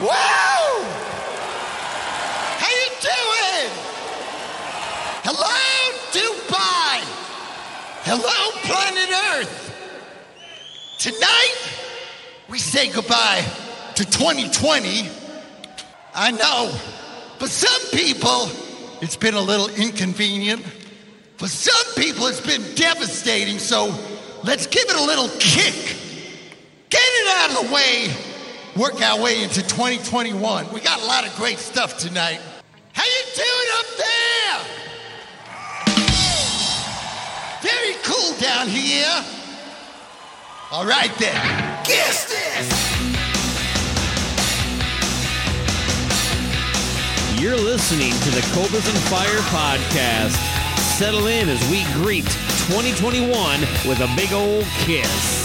Wow! How you doing? Hello, Dubai. Hello, planet Earth. Tonight, we say goodbye to 2020. I know, for some people, it's been a little inconvenient. For some people, it's been devastating. So let's give it a little kick. Get it out of the way work our way into 2021. We got a lot of great stuff tonight. How you doing up there? Very cool down here. All right then. Guess this. You're listening to the Cobras and Fire podcast. Settle in as we greet 2021 with a big old kiss.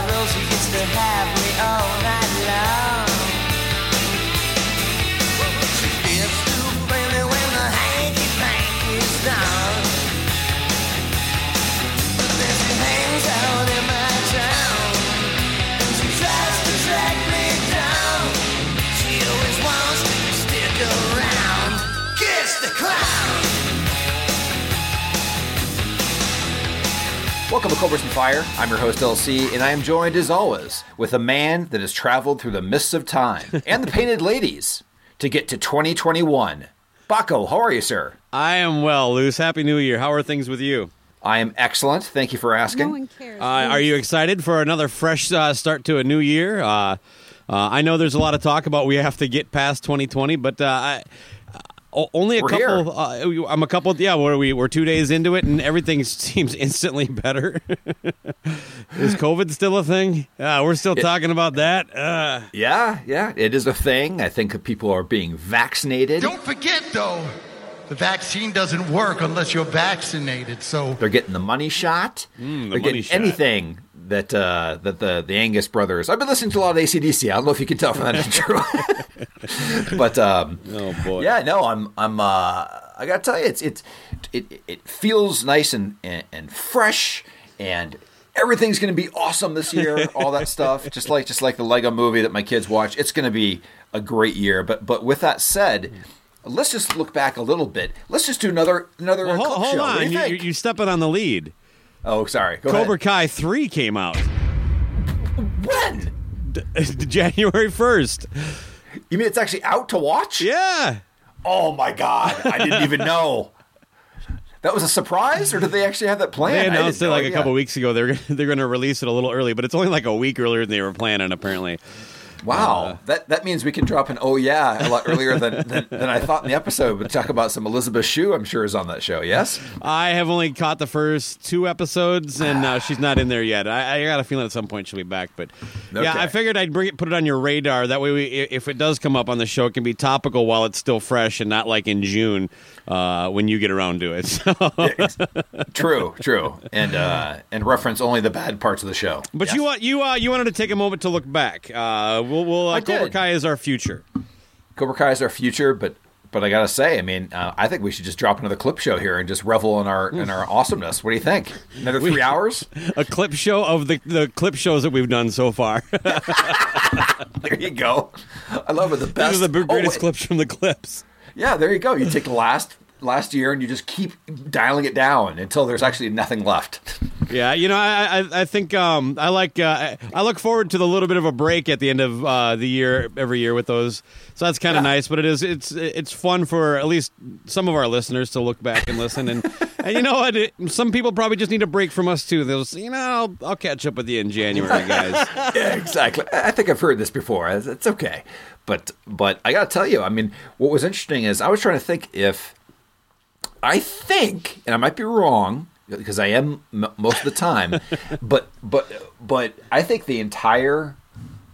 Welcome to Cobras and Fire. I'm your host LC, and I am joined as always with a man that has traveled through the mists of time and the painted ladies to get to 2021. Baco, how are you, sir? I am well, Luce. Happy New Year. How are things with you? I am excellent. Thank you for asking. No one cares. Uh, are you excited for another fresh uh, start to a new year? Uh, uh, I know there's a lot of talk about we have to get past 2020, but uh, I, o- only a We're couple. Uh, I'm a couple. Yeah, what are we? We're two days into it, and everything seems instantly better. Is COVID still a thing? Uh, we're still talking about that. Uh, Yeah, yeah, it is a thing. I think people are being vaccinated. Don't forget, though, the vaccine doesn't work unless you're vaccinated. So They're getting the money shot. Mm, the They're money getting shot. anything that uh, that the the Angus brothers. I've been listening to a lot of ACDC. I don't know if you can tell from that intro, but um, oh boy. Yeah, no, I'm I'm uh I gotta tell you, it's it's it it feels nice and and, and fresh and everything's gonna be awesome this year, all that stuff. Just like just like the Lego movie that my kids watch. It's gonna be a great year. But but with that said, let's just look back a little bit. Let's just do another another Well, hold, hold show. On. you You, think? you, you stepping on the lead. Oh, sorry. Go Cobra ahead. Kai 3 came out When? January 1st. You mean it's actually out to watch? Yeah. Oh my god, I didn't even know. That was a surprise, or did they actually have that planned? They I announced it didn't like a yeah. couple weeks ago. They're they're going to release it a little early, but it's only like a week earlier than they were planning. Apparently, Wow, Uh, that that means we can drop an oh yeah a lot earlier than, than, than I thought in the episode. But talk about some Elizabeth Shue, I'm sure is on that show. Yes, I have only caught the first two episodes, and uh, she's not in there yet. I, I got a feeling at some point she'll be back. But yeah, I figured I'd bring it, put it on your radar. That way, we, if it does come up on the show, it can be topical while it's still fresh, and not like in June uh, when you get around to it. So, true, true, and uh, and reference only the bad parts of the show. but Yes. you want you uh, you wanted to take a moment to look back. We'll, we'll uh, Cobra did. Kai is our future. Cobra Kai is our future, but but I gotta say, I mean, uh, I think we should just drop another clip show here and just revel in our in our awesomeness. What do you think? Another three hours? A clip show of the the clip shows that we've done so far. There you go. I love it. The best. These are the Oh, greatest wait. clips from the clips. Yeah, there you go. You take the last last year and you just keep dialing it down until there's actually nothing left. Yeah, you know, I I, I think um, I like uh, I, look forward to the little bit of a break at the end of uh, the year every year with those. So that's kind of nice, but it is it's it's fun for at least some of our listeners to look back and listen. And and you know what? It, some people probably just need a break from us too. They'll say, you know, I'll, I'll catch up with you in January, guys. yeah, exactly. I think I've heard this before. It's, it's okay, but but I gotta tell you, I mean, what was interesting is I was trying to think if I think, and I might be wrong because I am m- most of the time, but but but I think the entire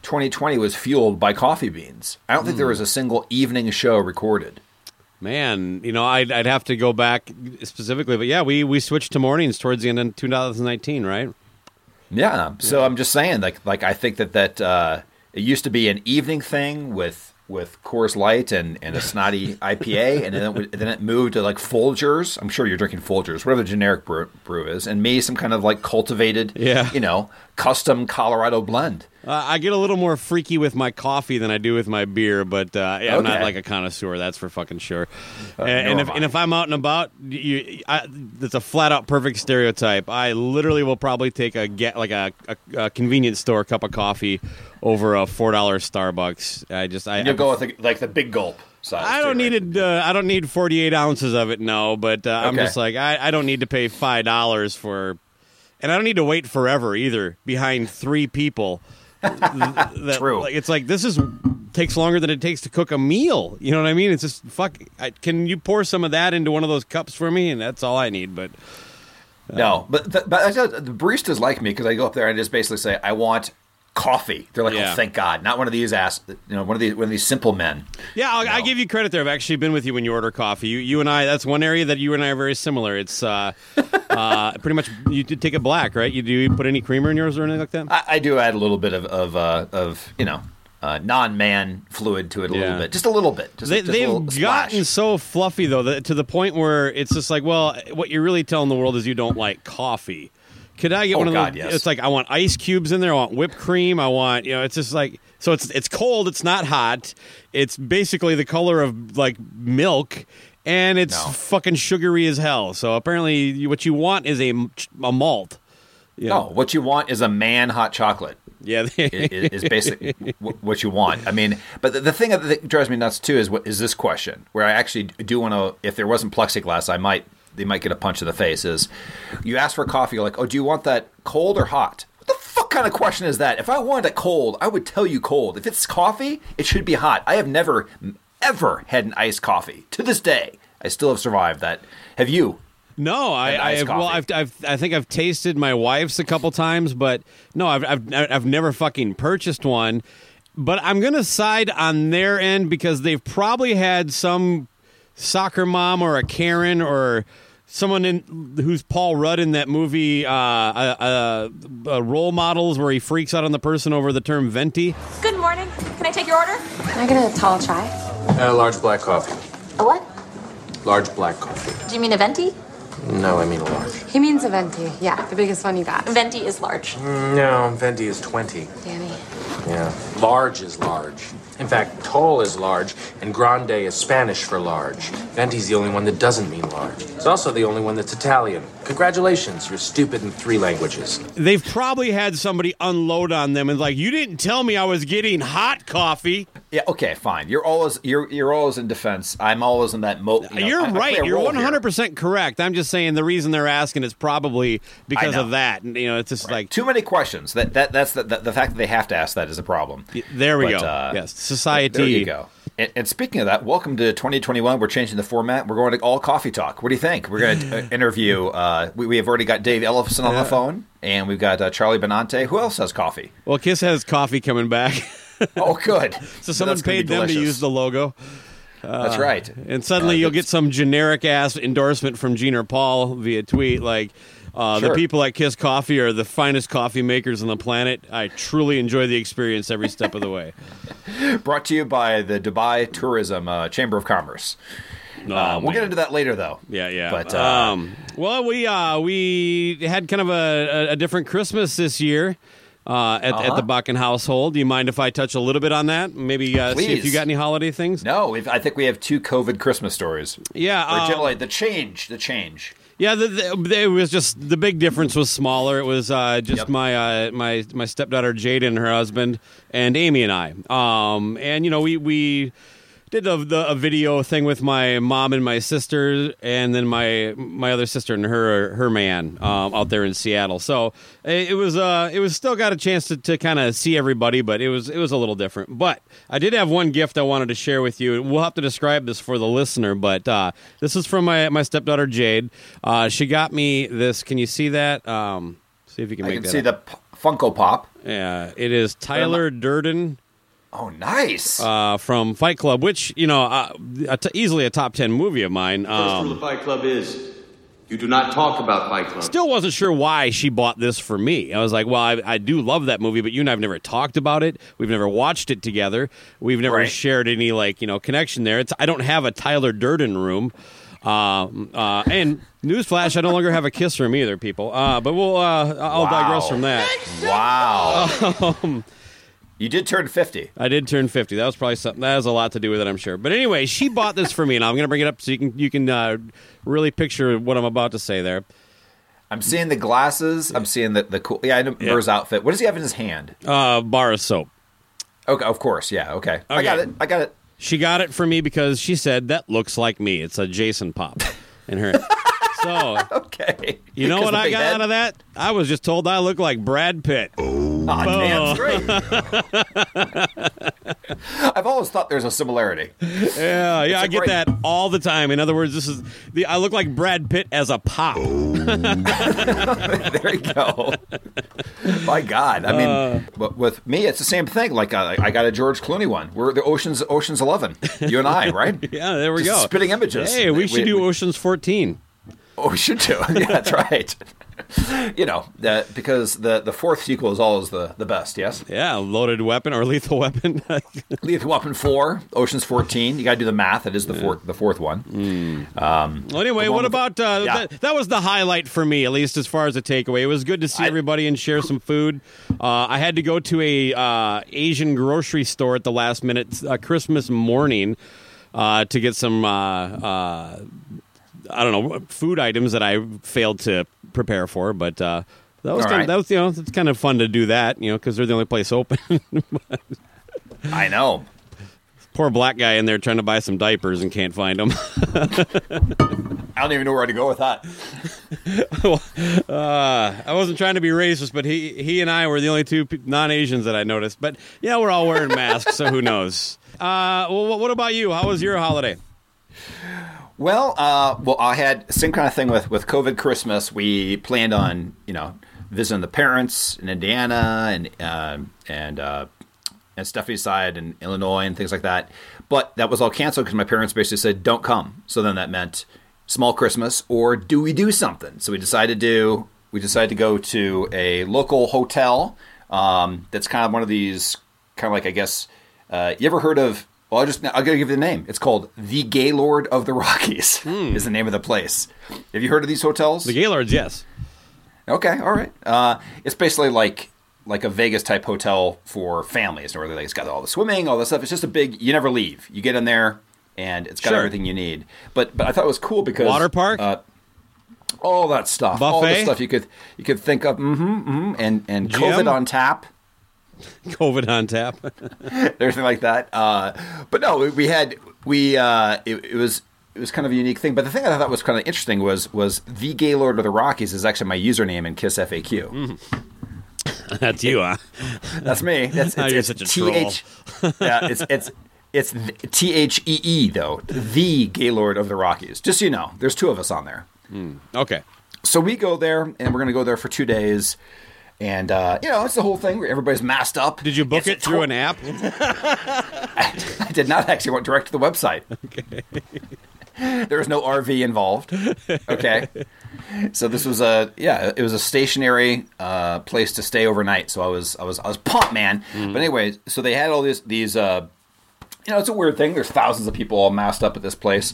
2020 was fueled by coffee beans. I don't think there was a single evening show recorded. Man, you know, I'd, I'd have to go back specifically, but yeah, we we switched to mornings towards the end of 2019, right? Yeah. So I'm just saying, like, like I think that that uh, it used to be an evening thing with with Coors Light and, and a snotty IPA, and then it, then it moved to like Folgers. I'm sure you're drinking Folgers, whatever the generic brew, brew is, and me some kind of like cultivated, Yeah. you know, custom Colorado blend. Uh, I get a little more freaky with my coffee than I do with my beer, but uh, yeah, I'm not like a connoisseur. That's for fucking sure. Uh, and, and if and if I'm out and about, you, I, it's a flat out perfect stereotype. I literally will probably take a get like a, a, a convenience store cup of coffee over a four dollar Starbucks. I just I you'll go with the, like the big gulp. I don't right? need it. Uh, I don't need 48 ounces of it. No, but uh, I'm just like I, I don't need to pay five dollars for, and I don't need to wait forever either behind three people. That, True. Like, it's like this is takes longer than it takes to cook a meal. You know what I mean? It's just fuck. I, can you pour some of that into one of those cups for me? And that's all I need. But No, uh, but the, but I said the baristas like me because I go up there and I just basically say I want coffee. They're like, Yeah. oh, thank God, not one of these ass, you know, one of these one of these simple men. yeah, I'll, I give you credit there. I've actually been with you when you order coffee. You, you and I. That's one area that you and I are very similar. It's uh, uh, pretty much you take it black, right? You do you put any creamer in yours or anything like that? I, I do add a little bit of of, uh, of you know uh, non-man fluid to it a Yeah. little bit, just a little bit. Just, they, little gotten so fluffy though that to the point where it's just like, well, what you're really telling the world is you don't like coffee. Could I get Oh, one of God, those? yes. It's like I want ice cubes in there. I want whipped cream. I want you know. It's just like so. It's it's cold. It's not hot. It's basically the color of like milk, and it's No. fucking sugary as hell. So apparently, what you want is a a malt. You No, know? what you want is a man hot chocolate. yeah. is basically what you want. I mean, but the, the thing that drives me nuts too is what is this question where I actually do want to. If there wasn't plexiglass, I might they might get a punch in the face. Is you ask for coffee, you're like, oh, do you want that cold or hot? What the fuck kind of question is that? If I wanted it cold, I would tell you cold. If it's coffee, it should be hot. I have never ever had an iced coffee to this day. I still have survived that. Have you? No, I, I iced well, I've. I've, I think I've tasted my wife's a couple times, but no, I've, I've, I've never fucking purchased one. But I'm gonna side on their end because they've probably had some soccer mom or a Karen or someone in who's Paul Rudd in that movie, uh, uh, uh, uh, Role Models, where he freaks out on the person over the term venti. Good morning. Can I take your order? Can I get a tall chai? A large black coffee. A what? Large black coffee. Do you mean a venti? No, I mean a large. He means a venti. Yeah, the biggest one you got. Venti is large. No, venti is 20. Danny. Yeah. Large is large. In fact, tall is large, and grande is Spanish for large. Venti's the only one that doesn't mean large. It's also the only one that's Italian. Congratulations, you're stupid in three languages. They've probably had somebody unload on them and like, you didn't tell me I was getting hot coffee. Yeah. Okay. Fine. You're always you're you're always in defense. I'm always in that mode. You know, You're I- I right. a You're role one here. hundred percent correct. I'm just saying the reason they're asking is probably because of that. And, You know, it's just like Too many questions. That that that's the, the the fact that they have to ask that is a problem. there we But, go. uh, yes, society. There you go. And, and speaking of that, welcome to 2021. We're changing the format. We're going to all coffee talk. What do you think? We're going to uh, interview. Uh, we, we have already got Dave Ellefson on the phone, and we've got uh, Charlie Benante. Who else has coffee? Well, Kiss has coffee coming back, Oh, good. so someone That's paid them to use the logo, That's right. and suddenly Uh, you'll get some generic ass endorsement from Gene or Paul via tweet like. Uh, Sure. The people at Kiss Coffee are the finest coffee makers on the planet. I truly enjoy the experience every step of the way. Brought to you by the Dubai Tourism uh, Chamber of Commerce. Oh, Uh, we'll get into that later, though. Yeah, yeah. But, uh, um, well, we uh, we had kind of a, a, different Christmas this year uh, at, at the Buckin household. Do you mind if I touch a little bit on that? Maybe uh, see if you got any holiday things. No, I think we have two COVID Christmas stories. Yeah, Or um, generally, the change, the change. Yeah, the, the, it was just the big difference was smaller. It was uh, just Yep. my uh, my my stepdaughter Jade and her husband, and Amy and I. Um, and you know we we did a, the, a video thing with my mom and my sister, and then my my other sister and her her man um, out there in Seattle. So it, it was uh it was still got a chance to, to kind of see everybody, but it was it was a little different. But I did have one gift I wanted to share with you. We'll have to describe this for the listener, but uh, this is from my my stepdaughter Jade. Uh, she got me this. Can you see that? Um, see if you can I make can see out. the p- Funko Pop. Yeah, it is Tyler Durden Oh, nice. uh, from Fight Club, which you know, uh, a t- easily a top ten movie of mine. First rule Um, of Fight Club is you do not talk about Fight Club. still wasn't sure why she bought this for me. I was like, well, I, I do love that movie, but you and I've never talked about it. We've never watched it together. We've never Right. shared any like you know connection there. It's I don't have a Tyler Durden room. Um, uh, and newsflash, I no longer have a kiss room either, people. Uh, but we'll uh, I'll Wow. digress from that. wow. you did turn 50. I did turn fifty. That was probably something that has a lot to do with it, I'm sure. But anyway, she bought this for me, and I'm going to bring it up so you can you can uh, really picture what I'm about to say there. I'm seeing the glasses. I'm seeing the, the cool. Yeah, I know Burr's outfit. What does he have in his hand? Uh, bar of soap. Okay, of course. Yeah, okay. I got it. I got it. She got it for me because she said that looks like me. It's a Jason pop in her. so Okay. you know 'Cause what I got head? out of that? I was just told I look like Brad Pitt. Aw, damn straight. I've always thought there's a similarity. Yeah, yeah, I get great- that all the time. In other words, this is the I look like Brad Pitt as a pop. there you go. My God, I mean, Uh. but with me, it's the same thing. Like uh, I got a George Clooney one. We're the Ocean's Ocean's Eleven. You and I, right? Yeah, there we Just go. spitting images. Hey, we, We- should do we- Ocean's 14. Oh, we should do. yeah, that's right. you know, that because the the fourth sequel is always the the best. Yes, Yeah, loaded weapon or lethal weapon. Lethal Weapon four, Ocean's fourteen. You got to do the math. It is the fourth the fourth one. Um, Well, anyway, what about uh, Yeah. that, that? was the highlight for me, at least as far as a takeaway. It was good to see I- everybody and share some food. Uh, I had to go to a uh, Asian grocery store at the last minute, uh, Christmas morning, uh, to get some. I don't know food items that I failed to prepare for, but uh, that was All kind of, right. that was you know it's kind of fun to do that, you know, because they're the only place open. I know. Poor black guy in there trying to buy some diapers and can't find them. I don't even know where to go with that. Uh, I wasn't trying to be racist, but he he and I were the only two non-Asians that I noticed. But yeah, we're all wearing masks, so who knows? Uh, well, what about you? How was your holiday? Well, uh, well, I had same kind of thing with with COVID Christmas. We planned on you know visiting the parents in Indiana and uh, and uh, and Stephanie's side in Illinois and things like that. But that was all canceled because my parents basically said don't come. So then that meant small Christmas or do we do something? So we decided to do we decided to go to a local hotel um, that's kind of one of these kind of like I guess uh, you ever heard of well, I'll just I gotta give you the name. It's called the Gaylord of the Rockies. Is the name of the place. Have you heard of these hotels? The Gaylords, yes. Okay, all right. Uh, it's basically like like a Vegas type hotel for families, where like it's got all the swimming, all this stuff. It's just a big. You never leave. You get in there, and it's got Sure. everything you need. But but I thought it was cool because Water park? uh, all that stuff, all the stuff you could you could think of, mm-hmm, mm-hmm, and and Gym? COVID on tap. COVID on tap. everything like that. Uh, but no, we- had we uh, it, it was it was kind of a unique thing. But the thing I thought was kind of interesting was was the Gaylord of the Rockies is actually my username in Kiss FAQ. Mm-hmm. That's you, huh? That's me. That's Oh, you're it's such a TH yeah, it's it's it's T H E E though. The Gaylord of the Rockies. Just so you know, there's two of us on there. Okay. So we go there, and we're going to go there for two days. And uh, you know, it's the whole thing where everybody's masked up. Did you book It's it through an app? I did not actually went direct to the website. Okay. there was no RV involved. Okay. so this was a yeah, it was a stationary uh, place to stay overnight. So I was I was I was pumped, man. But anyway, so they had all these these uh, you know, it's a weird thing. There's thousands of people all massed up at this place,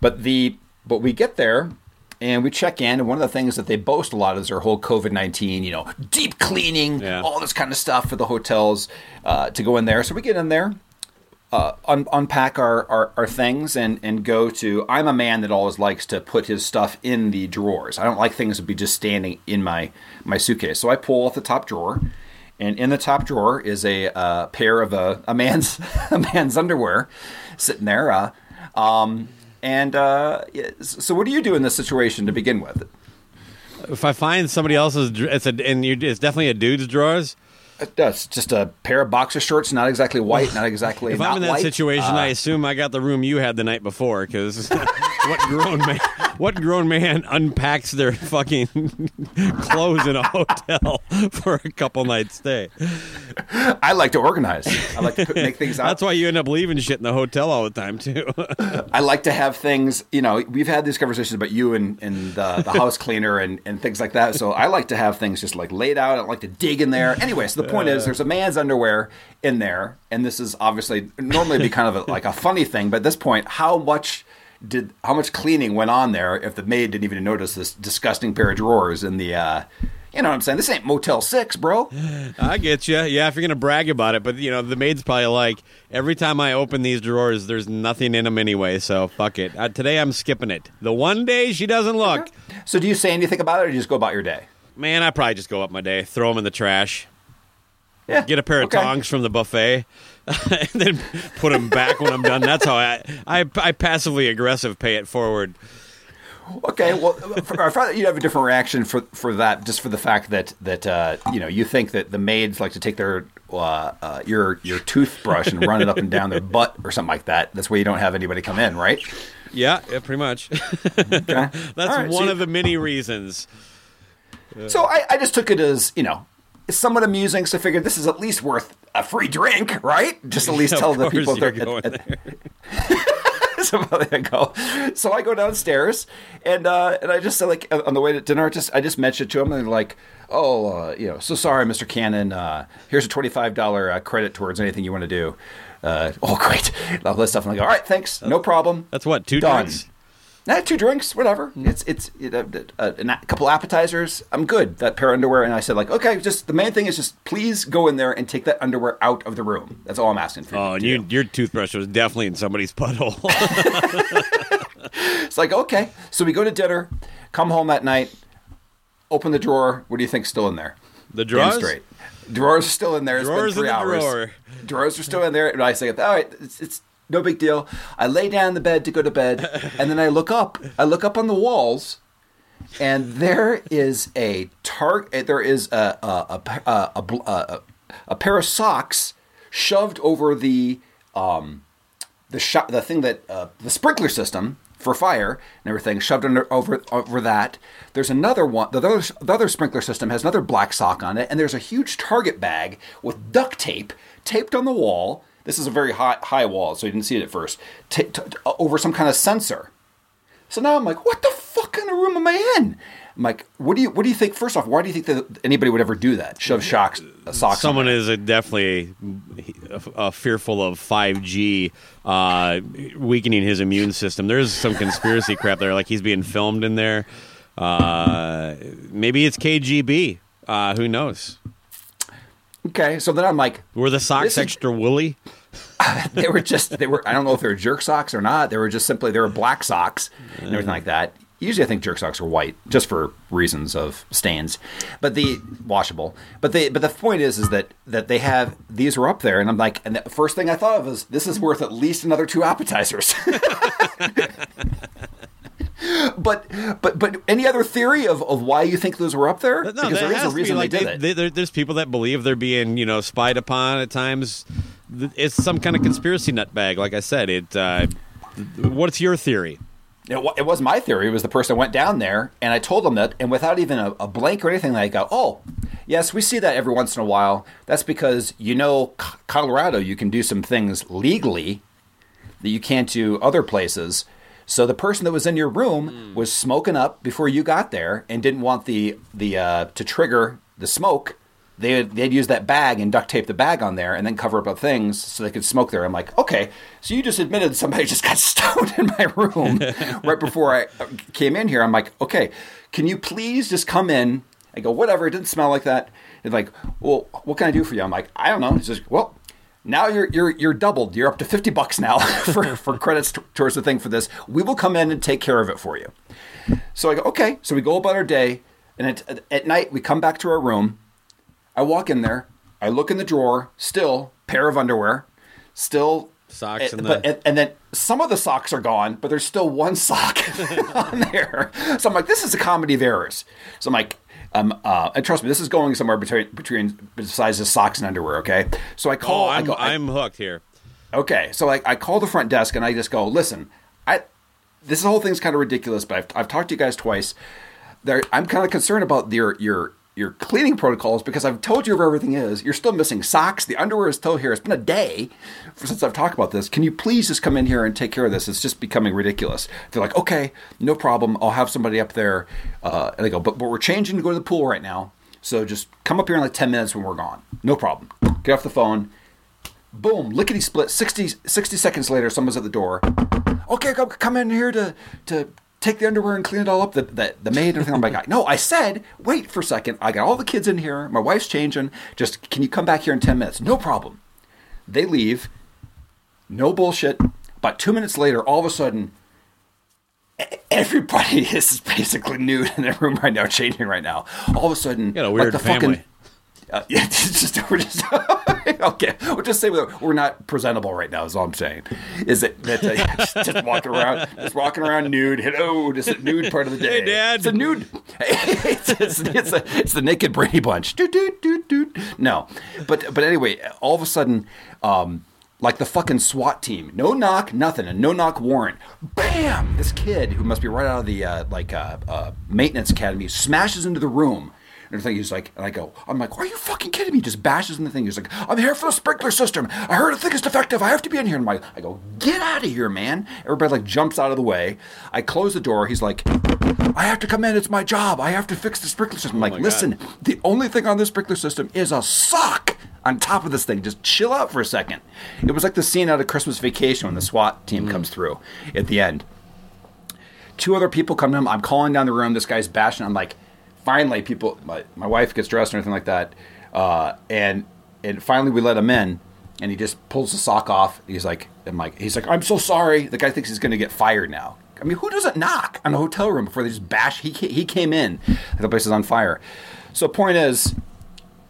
but the but we get there and we check in, and one of the things that they boast a lot is their whole COVID nineteen, you know, deep cleaning, Yeah. all this kind of stuff for the hotels uh, to go in there. So we get in there, uh, un- unpack our, our, our things, and and go to. I'm a man that always likes to put his stuff in the drawers. I don't like things to be just standing in my my suitcase. So I pull off the top drawer. And in the top drawer is a uh, pair of a, a man's a man's underwear sitting there. Uh, um, and uh, so, what do you do in this situation to begin with? If I find somebody else's, it's a and you, it's definitely a dude's drawers. That's just a pair of boxer shorts, not exactly white, not exactly. If not I'm in that white. situation, Uh, I assume I got the room you had the night before. Because what grown man, what grown man unpacks their fucking clothes in a hotel for a couple nights stay? I like to organize. I like to make things out. That's why you end up leaving shit in the hotel all the time too. I like to have things, you know, we've had these conversations about you and, and the, the house cleaner and, and things like that. So I like to have things just like laid out. I like to dig in there. Anyway, so the point is there's a man's underwear in there. And this is obviously normally be kind of a, like a funny thing. But at this point, how much did, how much cleaning went on there if the maid didn't even notice this disgusting pair of drawers in the, uh, you know what I'm saying? This ain't Motel 6, bro. I get you. Yeah, if you're gonna brag about it, but you know the maid's probably like, every time I open these drawers, there's nothing in them anyway. So fuck it. Uh, today I'm skipping it. The one day she doesn't look, So do you say anything about it or do you just go about your day? man, I probably just go up my day, throw them in the trash, Yeah. get a pair of okay. tongs from the buffet, and then put them back when I'm done. That's how I I, I passively aggressive pay it forward. Okay, well, I thought you'd have a different reaction for for that, just for the fact that that uh, you know you think that the maids like to take their uh, uh, your your toothbrush and run it up and down their butt or something like that. That's why you don't have anybody come in, right? Yeah, yeah pretty much. Okay. That's right, one so- of the many reasons. So I, I just took it as you know it's somewhat amusing. So I figured this is at least worth a free drink, right? Just at least Of tell the people you're going at- there. so I go. So I go downstairs and uh, and I just said like on the way to dinner, I just I just mentioned to him and they're like, oh, uh, you know, so sorry, Mr. Cannon. Uh, here's a twenty five dollar uh, credit towards anything you want to do. Uh, oh, great, all this stuff. And I go, all right, thanks, no problem. That's what two Done. drinks. Nah, two drinks, whatever. It's it's it, uh, uh, a couple appetizers. I'm good. That pair of underwear, and I said like, okay, just the main thing is just please go in there and take that underwear out of the room. That's all I'm asking for. Oh, and you, your toothbrush was definitely in somebody's butthole. It's like okay, so we go to dinner, come home that night, open the drawer. What do you think's still in there? the Damn drawers. straight. Drawers are still in there. It's Drawers been in three the hours. drawer. Drawers are still in there, and I say, "All right, it's, it's no big deal." I lay down in the bed to go to bed, and then I look up. I look up on the walls, and there is a tar. There is a a a, a, a, a, a pair of socks shoved over the um the shot the thing that uh, the sprinkler system for fire and everything shoved under over over that. There's another one. The other the other sprinkler system has another black sock on it, and there's a huge Target bag with duct tape taped on the wall. This is a very high high wall, so you didn't see it at first. Ta- t- over some kind of sensor. So now I'm like, what the fuck kind of room am I in? I'm like, what do you what do you think? First off, why do you think that anybody would ever do that? Shove shocks, uh, socks. Someone is uh, definitely uh, fearful of 5G uh, weakening his immune system. There's some conspiracy crap there, like he's being filmed in there. Uh, maybe it's KGB. Uh, who knows? Okay, so then I'm like, Were the socks This is- extra woolly? they were just they were I don't know if they were jerk socks or not. They were just simply they were black socks and everything like that. Usually I think jerk socks are white just for reasons of stains. But the washable. But the but the point is is that that they have these were up there and I'm like and the first thing I thought of was this is worth at least another two appetizers. but but but any other theory of, of why you think those were up there? No, because there is a reason like, they did they- it. they- there's people that believe they're being, you know, spied upon at times. It's some kind of conspiracy nutbag. Like I said, it. Uh, what's your theory? It, wa- it was my theory. It was the person went down there, and I told them that, and without even a, a blank or anything, they go, "Oh, yes, we see that every once in a while. That's because you know, C- Colorado, you can do some things legally that you can't do other places. So the person that was in your room was smoking up before you got there and didn't want the the uh, to trigger the smoke. They they'd use that bag and duct tape the bag on there and then cover up the things so they could smoke there. I'm like, okay, so you just admitted somebody just got stoned in my room right before I came in here. I'm like, okay, can you please just come in? I go, whatever. It didn't smell like that. And like, well, what can I do for you? I'm like, I don't know. He says, well, now you're you're you're doubled. You're up to fifty bucks now for for credits t- towards the thing for this. We will come in and take care of it for you. So I go, okay. So we go about our day, and at, at night we come back to our room. I walk in there. I look in the drawer. Still pair of underwear. Still Socks and, and but, the- and, and then some of the socks are gone, but there's still one sock on there. So I'm like, this is a comedy of errors. So I'm like, um, uh, and trust me, this is going somewhere between between besides the socks and underwear. Okay, so I call. Oh, I I'm, go, I- I'm hooked here. Okay, so like I call the front desk and I just go, listen, I this whole thing's kind of ridiculous, but I've, I've talked to you guys twice. There, I'm kind of concerned about your your your cleaning protocols because I've told you where everything is. You're still missing socks. The underwear is still here. It's been a day since I've talked about this. Can you please just come in here and take care of this? It's just becoming ridiculous. They're like, okay, no problem. I'll have somebody up there. Uh, and they go, but, but we're changing to go to the pool right now. So just come up here in like 10 minutes when we're gone. No problem. Get off the phone. Boom, lickety split. 60, 60 seconds later, someone's at the door. Okay, come, come in here to, to take the underwear and clean it all up. The, the, the maid and everything. I'm like, no, I said, wait for a second. I got all the kids in here. My wife's changing. Just, can you come back here in 10 minutes? No problem. They leave. No bullshit. About two minutes later, all of a sudden, everybody is basically nude in their room right now, changing right now. All of a sudden, got a weird like the family. fucking uh, yeah, it's just we're just okay. We'll just say we're we're not presentable right now. Is all I'm saying. Is that that uh, just, just walking around, just walking around nude. Hello, just a nude part of the day. Hey, Dad. It's a nude. it's, it's, it's, a, it's the naked Brady Bunch. Doot, doot, doot, doot. No, but but anyway, all of a sudden, um, like the fucking SWAT team. No knock, nothing. A no knock warrant. Bam! This kid who must be right out of the uh, like uh, uh, maintenance academy smashes into the room. And everything. He's like, and I go, I'm like, are you fucking kidding me? He just bashes in the thing. He's like, I'm here for the sprinkler system. I heard a thing is defective. I have to be in here. And I'm I go, get out of here, man. Everybody like jumps out of the way. I close the door. He's like, I have to come in. It's my job. I have to fix the sprinkler system. I'm oh like, my God. listen, the only thing on this sprinkler system is a sock on top of this thing. Just chill out for a second. It was like the scene out of Christmas Vacation when the SWAT team mm. comes through at the end. Two other people come to him. I'm calling down the room. This guy's bashing. I'm like, finally, people. My, my wife gets dressed and everything like that. Uh, and and finally, we let him in. And he just pulls the sock off. He's like, I'm like, he's like, I'm so sorry. The guy thinks he's going to get fired now. I mean, who doesn't knock on a hotel room before they just bash? He he came in. The place is on fire. So point is,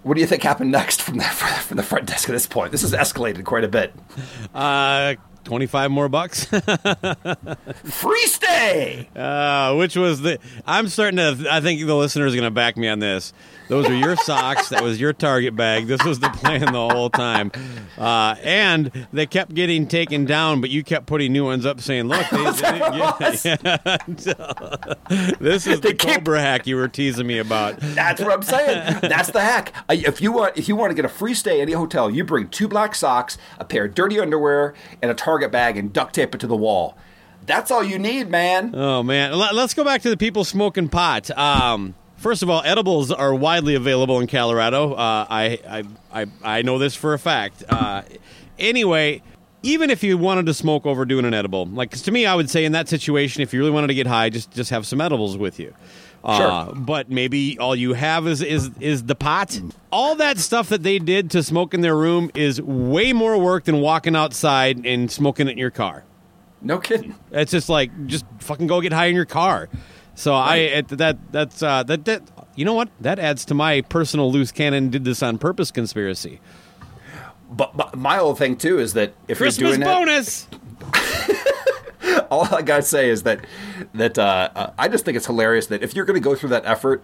what do you think happened next from the from the front desk at this point? This has escalated quite a bit. Uh, 25 more bucks. Free stay. Uh, which was the. I'm starting to. I think the listeners are going to back me on this. Those are your socks. That was your Target bag. This was the plan the whole time. Uh, and they kept getting taken down, but you kept putting new ones up saying, look, they, they get. this is the keep- Cobra hack you were teasing me about. That's what I'm saying. That's the hack. If you want, if you want to get a free stay at any hotel, you bring two black socks, a pair of dirty underwear, and a Target bag, and duct tape it to the wall. That's all you need, man. Oh man, Let- let's go back to the people smoking pot. Um, first of all, edibles are widely available in Colorado. Uh, I, I I I know this for a fact. Uh, anyway, even if you wanted to smoke over doing an edible, like to me, I would say in that situation, if you really wanted to get high, just just have some edibles with you. Uh, But maybe all you have is is is the pot. All that stuff that they did to smoke in their room is way more work than walking outside and smoking it in your car. No kidding. It's just like just fucking go get high in your car. So I it, that that's uh, that that you know what that adds to my personal loose cannon did this on purpose conspiracy. But, but my whole thing too is that if Christmas you're doing it, bonus. all I gotta say is that that uh, uh, I just think it's hilarious that if you're going to go through that effort,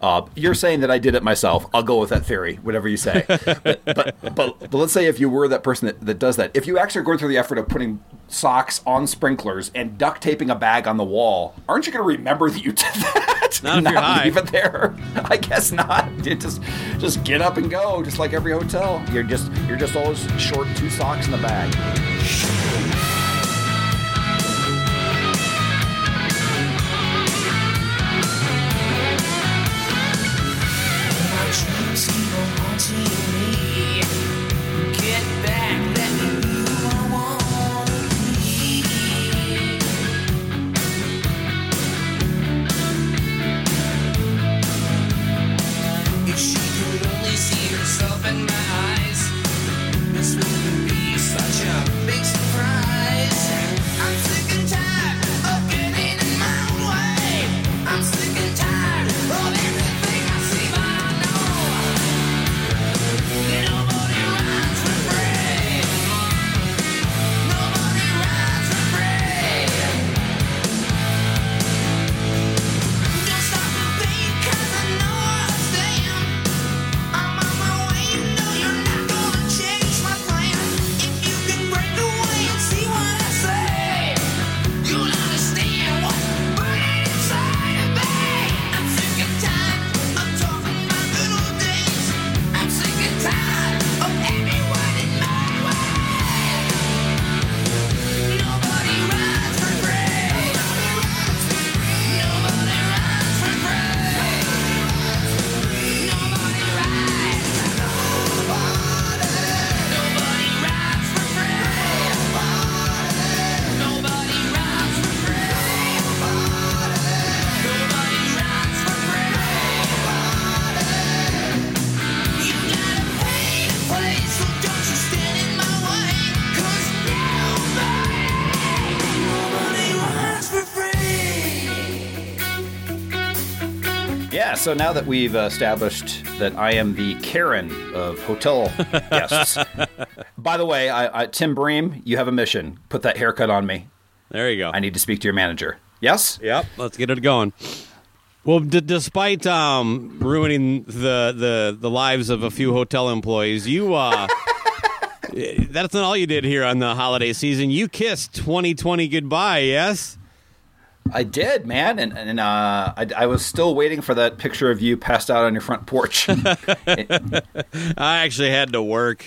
uh, you're saying that I did it myself. I'll go with that theory, whatever you say. but, but, but but let's say if you were that person that, that does that, if you actually are going through the effort of putting socks on sprinklers and duct taping a bag on the wall, aren't you going to remember that you did that? Not if you're high. leave it there. I guess not. You just just get up and go, just like every hotel. You're just you're just always short two socks in the bag. So now that we've established that I am the Karen of hotel guests. By the way, I, I, Tim Bream, you have a mission. Put that haircut on me. There you go. I need to speak to your manager. Yes? Yep. Let's get it going. Well, d- despite um, ruining the, the the lives of a few hotel employees, you uh, that's not all you did here on the holiday season. You kissed 2020 goodbye. Yes. I did, man, and and uh, I, I was still waiting for that picture of you passed out on your front porch. I actually had to work.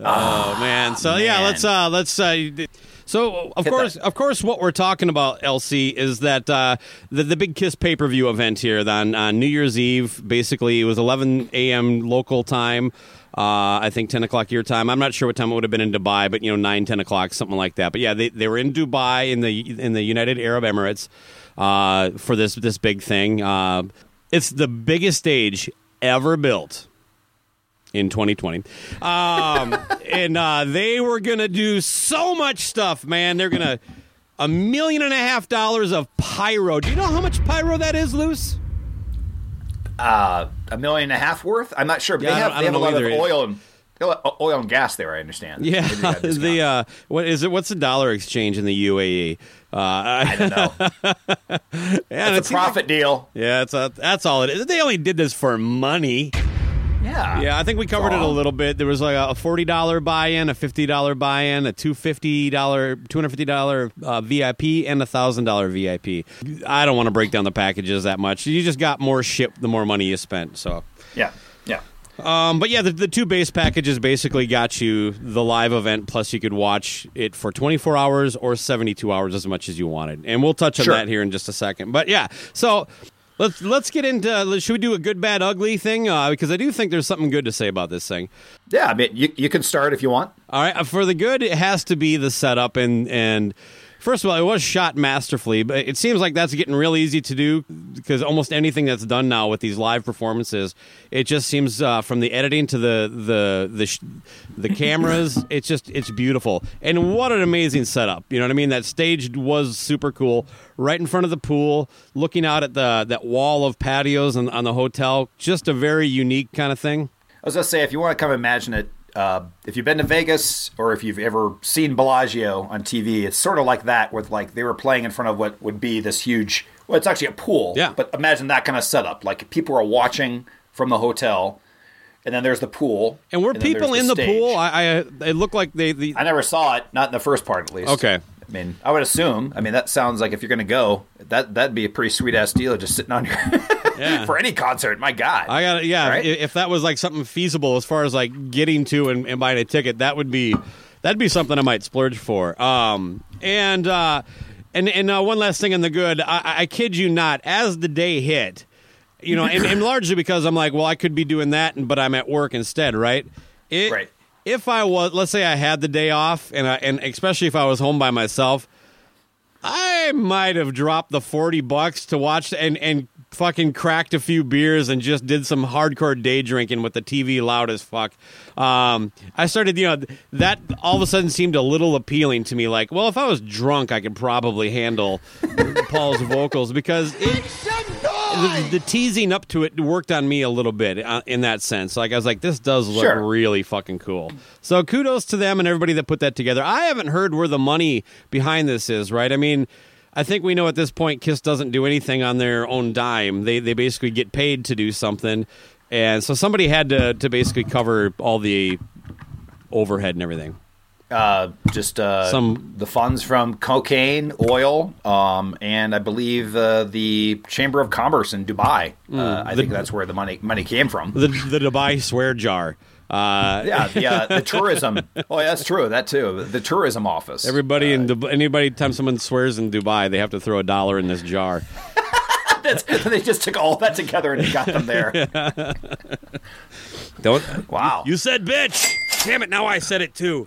Oh, man. So yeah, let's uh let's uh so of Hit course that. of course what we're talking about LC is that uh the the big Kiss pay-per-view event here on on New Year's Eve basically it was 11 a.m. local time. Uh, I think 10 o'clock your time. I'm not sure what time it would have been in Dubai, but you know, 9, 10 o'clock, something like that. But yeah, they, they were in Dubai in the in the United Arab Emirates uh, for this this big thing. Uh, it's the biggest stage ever built in 2020. Um, and uh, they were to do so much stuff, man. They're to a million and a half dollars of pyro. Do you know how much pyro that is, Luce? Uh, a million and a half worth. I'm not sure, but Yeah, they have, they have a lot of oil and oil and gas there. I understand. Yeah, Maybe they got a discount. the uh, what is it? What's the dollar exchange in the UAE? Uh, I don't know. yeah, It's a profit deal. yeah, it's a, that's all it is. They only did this for money. Yeah. Yeah, I think we covered it a little bit. There was like a forty dollar buy-in, a fifty dollar buy-in, a two fifty dollar, two hundred fifty dollar uh, VIP, and a thousand dollar VIP. I don't want to break down the packages that much. You just got more ship the more money you spent. So, Yeah. Yeah. um, but yeah, the, the two base packages basically got you the live event, plus you could watch it for twenty four hours or seventy two hours as much as you wanted. And we'll touch on Sure. that here in just a second. But yeah, so. Let's let's get into. Should we do a good, bad, ugly thing? Uh, because I do think there's something good to say about this thing. Yeah. I mean, you, you can start if you want. All right, uh, for the good, it has to be the setup and and first of all, it was shot masterfully, but it seems like that's getting real easy to do because almost anything that's done now with these live performances, it just seems uh, from the editing to the the the sh- the cameras, it's just it's beautiful. And what an amazing setup! You know what I mean? That stage was super cool, right in front of the pool, looking out at the that wall of patios on, on the hotel. Just a very unique kind of thing. I was gonna say, if you want to come imagine it, uh, if you've been to Vegas or if you've ever seen Bellagio on TV, it's sort of like that. With like they were playing in front of what would be this huge. Well, it's actually a pool. Yeah. But imagine that kind of setup. Like people are watching from the hotel, and then there's the pool. And were then people there's in the stage. pool? I, I it looked like they the I never saw it, not in the first part at least. Okay. I mean, I would assume. I mean, that sounds like if you're going to go, that that'd be a pretty sweet ass deal, just sitting on your Yeah. for any concert. My God, I got yeah. Right? If that was like something feasible as far as like getting to and, and buying a ticket, that would be that'd be something I might splurge for. Um, and uh, and and uh, one last thing on the good, I, I kid you not, as the day hit, you know, and, and largely because I'm like, well, I could be doing that, but I'm at work instead, right? It, Right. If I was, let's say I had the day off, and I, and especially if I was home by myself, I might have dropped the 40 bucks to watch and and fucking cracked a few beers and just did some hardcore day drinking with the TV loud as fuck. Um, I started, you know, that all of a sudden seemed a little appealing to me. Like, well, if I was drunk, I could probably handle Paul's vocals because it, the, the teasing up to it worked on me a little bit uh, in that sense. Like I was like, this does look Sure. really fucking cool. So kudos to them and everybody that put that together. I haven't heard where the money behind this is. Right? I mean. I think we know at this point Kiss doesn't do anything on their own dime. They they basically get paid to do something, and so somebody had to to basically cover all the overhead and everything. Uh, just uh, Some- the funds from cocaine, oil, um, and I believe uh, the Chamber of Commerce in Dubai. uh, I the- think that's where the money money came from. The the Dubai swear jar. Uh, yeah, the, the tourism. Oh, yeah, that's true. That too. The tourism office. Everybody in Dubai, anybody time someone swears in Dubai, they have to throw a dollar in this jar. That's, they just took all that together and got them there. Don't. Wow. You said bitch. Damn it! Now I said it too.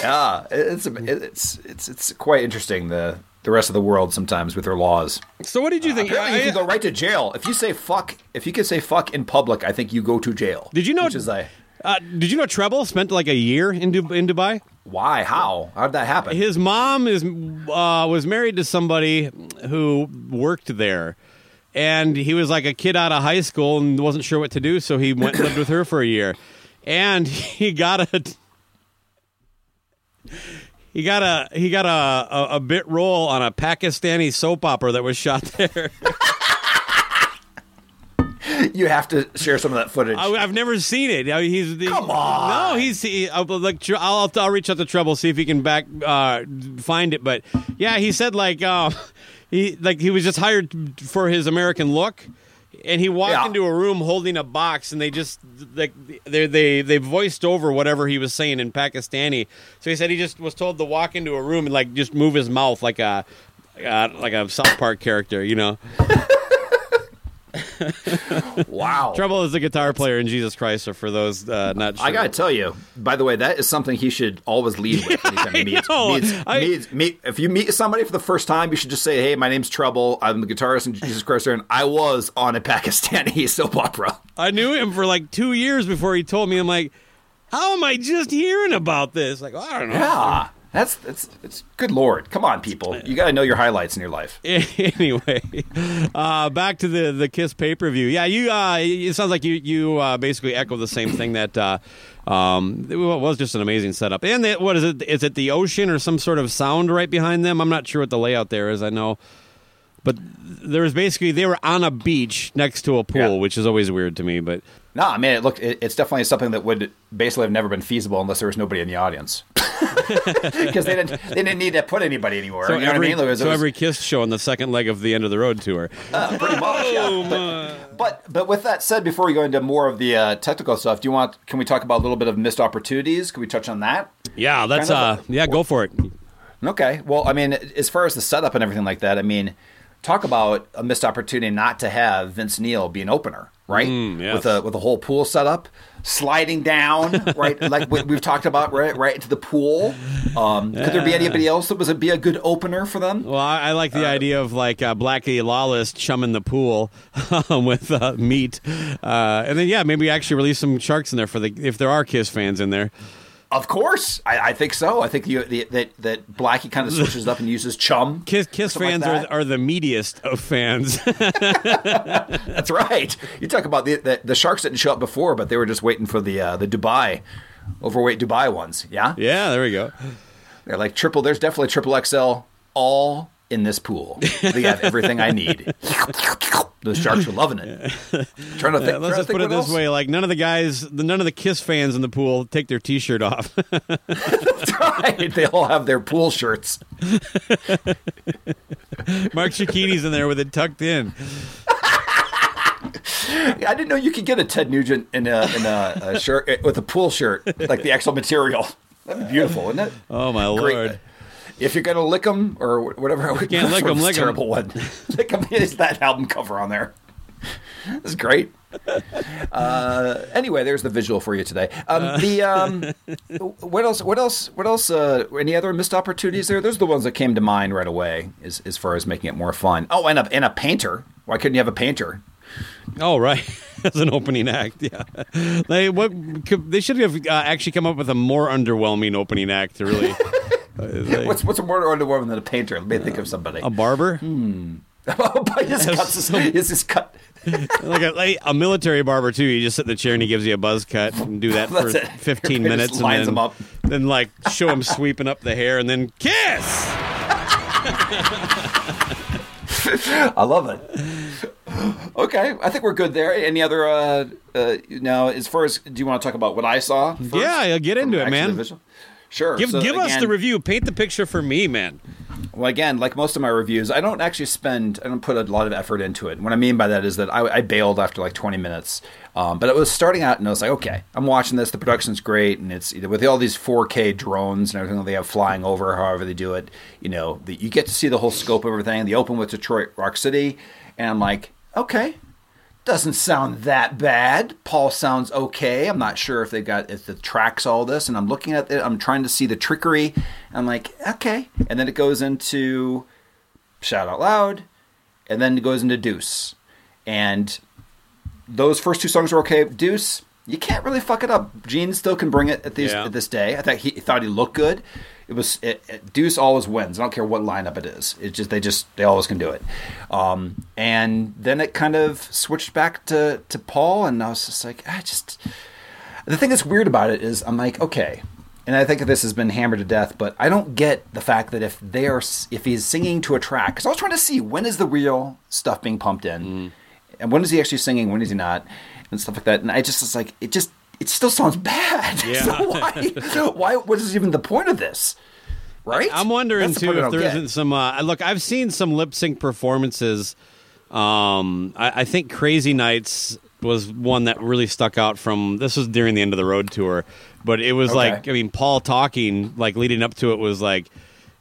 Yeah, it's it's it's it's quite interesting the the rest of the world sometimes with their laws. So what did you think? Apparently, you I- can go right to jail if you say fuck. If you can say fuck in public, I think you go to jail. Did you know? Which is like uh, did you know Treble spent like a year in Du- in Dubai? why? How? How did that happen? His mom is uh, was married to somebody who worked there, and he was like a kid out of high school and wasn't sure what to do, so he went and lived with her for a year, and he got a. He got a he got a, a, a bit role on a Pakistani soap opera that was shot there. You have to share some of that footage. I, I've never seen it. I mean, he's the, Come on. No, he's he, I'll, like I'll I'll reach out to Trouble see if he can back uh, find it. But yeah, he said like uh, he like he was just hired for his American look. And he walked Yeah. into a room holding a box, and they just like they they they voiced over whatever he was saying in Pakistani. So he said he just was told to walk into a room and like just move his mouth like a uh, like a South Park character, you know. wow. Trouble is the guitar player in Jesus Christ. or for those uh, not sure, I gotta tell you, by the way, that is something he should always lead with anytime he meets. meets, I- meets- meet- if you meet somebody for the first time, you should just say, "Hey, my name's Trouble. I'm the guitarist in Jesus Christ, and I was on a Pakistani soap opera." I knew him for like two years before he told me. I'm like, how am I just hearing about this? Like, I don't know. Yeah, that's that's it's good lord. Come on, people, you got to know your highlights in your life. anyway, uh, back to the the Kiss pay per view. Yeah, you. Uh, it sounds like you you uh, basically echo the same thing that. Uh, um, it was just an amazing setup, and what is it? Is it the ocean or some sort of sound right behind them? I'm not sure what the layout there is. I know, but there was basically they were on a beach next to a pool, Yeah. which is always weird to me. But No, I mean, it look, it, it's definitely something that would basically have never been feasible unless there was nobody in the audience, because they didn't they didn't need to put anybody anywhere. so you know every what I mean? Was- so was- every Kiss show on the second leg of the end of the road tour. Uh, pretty much, yeah. But, but but with that said, before we go into more of the uh, technical stuff, do you want? Can we talk about a little bit of missed opportunities? Can we touch on that? Yeah, that's Kind of uh, yeah, go for it. Okay. Well, I mean, as far as the setup and everything like that, I mean, talk about a missed opportunity not to have Vince Neil be an opener, right? yes. With a with a whole pool set up, sliding down, right? like we, we've talked about, right? Right into the pool. Um, Could there be anybody else that was a, be a good opener for them? Well, I, I like the idea of like uh, Blackie Lawless chumming the pool with uh, meat, uh, and then yeah, maybe actually release some sharks in there for the if there are Kiss fans in there. Of course, I, I think so. I think you, the, that that Blackie kind of switches up and uses chum. Kiss Kiss Something like fans are are the meatiest of fans. That's right. You talk about the, the the sharks didn't show up before, but they were just waiting for the uh, the Dubai overweight Dubai ones. Yeah, yeah, there we go. they're like triple. There's definitely triple XL all in this pool. They have everything I need. Those sharks are loving it. Trying to think. Yeah, let's just put it this else. way: like none of the guys, none of the Kiss fans in the pool take their T-shirt off. That's right. They all have their pool shirts. Mark Shakini's in there with it tucked in. I didn't know you could get a Ted Nugent in a in a, a shirt eh, with a pool shirt, like the actual material. That'd be beautiful, wouldn't it? Oh my Great. lord! If you're gonna lick them or whatever, you can't lick 'em, lick 'em. terrible one. lick 'em is that album cover on there. That's great. Uh, anyway, there's the visual for you today. Um, the um, what else? What else? What else? Uh, any other missed opportunities there? Those are the ones that came to mind right away, as as far as making it more fun. Oh, and a and a painter. Why couldn't you have a painter? Oh right, as an opening act, yeah. They what could- they should have uh, actually come up with a more underwhelming opening act to really. They- What's what's a more underwhelming than a painter? Let me think of somebody. a barber, Hmm. but his cuts his, his, his cut. like a like a military barber too. You just sit in the chair and he gives you a buzz cut and do that for it. fifteen minutes, just lines then, up. then like show him sweeping up the hair, and then kiss. I love it. Okay, I think we're good there. Any other? Uh, uh, now, as far as do you want to talk about what I saw? First? Yeah, yeah, get into From it, man. visual? Sure. Give So give us the review. Paint the picture for me, man. Well, again, like most of my reviews, I don't actually spend, I don't put a lot of effort into it. What I mean by that is that I, I bailed after like 20 minutes. Um, but it was starting out, and I was like, okay, I'm watching this. The production's great, and it's with all these 4K drones and everything that they have flying over, however they do it. You know, the, you get to see the whole scope of everything. They open with Detroit Rock City, and I'm like, okay, doesn't sound that bad. Paul sounds okay. I'm not sure if they got if the tracks all this, and I'm looking at it. I'm trying to see the trickery. I'm like, okay, and then it goes into shout out loud, and then it goes into Deuce, and those first two songs were okay. Deuce, you can't really fuck it up. Gene still can bring it at these Yeah. at this day. I thought he thought he looked good. It was it, it- Deuce always wins. I don't care what lineup it is. It's just they just they always can do it. Um, and then it kind of switched back to to Paul, and I was just like, I just the thing that's weird about it is I'm like, okay, and I think this has been hammered to death, but I don't get the fact that if they are if he's singing to a track, because I was trying to see when is the real stuff being pumped in, and when is he actually singing, when is he not, and stuff like that. And I just was like, it just it still sounds bad. Yeah. so why why what is even the point of this? Right? I'm wondering the too if there isn't some. Uh, look, I've seen some lip sync performances. Um, I, I think Crazy Nights was one that really stuck out from. This was during the end of the road tour, but it was Okay. like I mean, Paul talking like leading up to it was like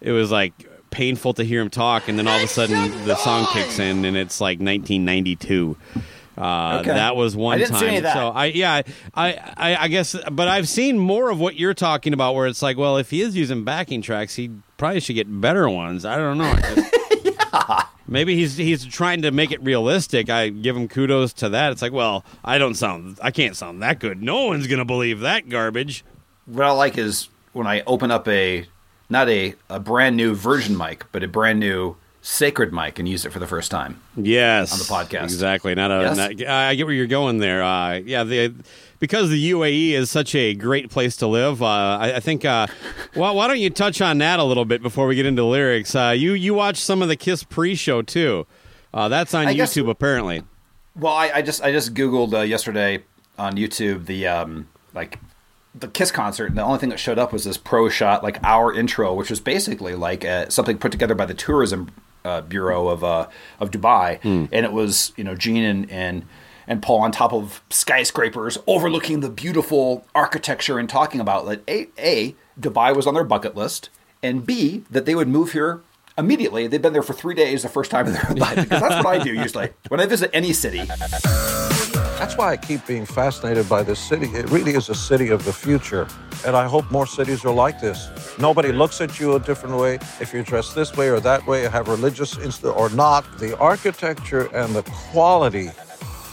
it was like painful to hear him talk, and then all of a sudden the song kicks in, and it's like 1992. Uh, Okay. That was one I didn't time. see any of that. So I yeah I, I I guess, but I've seen more of what you're talking about, where it's like, well, if he is using backing tracks, he probably should get better ones. I don't know. Maybe he's he's trying to make it realistic. I give him kudos to that. It's like, well, I don't sound, I can't sound that good. No one's gonna believe that garbage. what I like is when I open up a not a, a brand new version mic, but a brand new sacred mic and use it for the first time. Yes, On the podcast. exactly. Not a. Yes? Not, I get where you're going there. Uh, yeah, the because the UAE is such a great place to live. Uh, I, I think. Uh, well, why don't you touch on that a little bit before we get into lyrics? Uh, you you watched some of the Kiss pre-show too. Uh, that's on I guess- YouTube apparently. Well, I, I just I just googled uh, yesterday on YouTube the um, like the Kiss concert, and the only thing that showed up was this pro shot, like our intro, which was basically like uh, something put together by the tourism uh, bureau of uh, of Dubai, and it was you know Gene and and and Paul on top of skyscrapers, overlooking the beautiful architecture, and talking about that a, a Dubai was on their bucket list, and b that they would move here. Immediately, they've been there for three days the first time in their life because that's what I do usually when I visit any city. That's why I keep being fascinated by this city. It really is a city of the future. And I hope more cities are like this. Nobody looks at you a different way if you're dressed this way or that way, have religious inst- or not. The architecture and the quality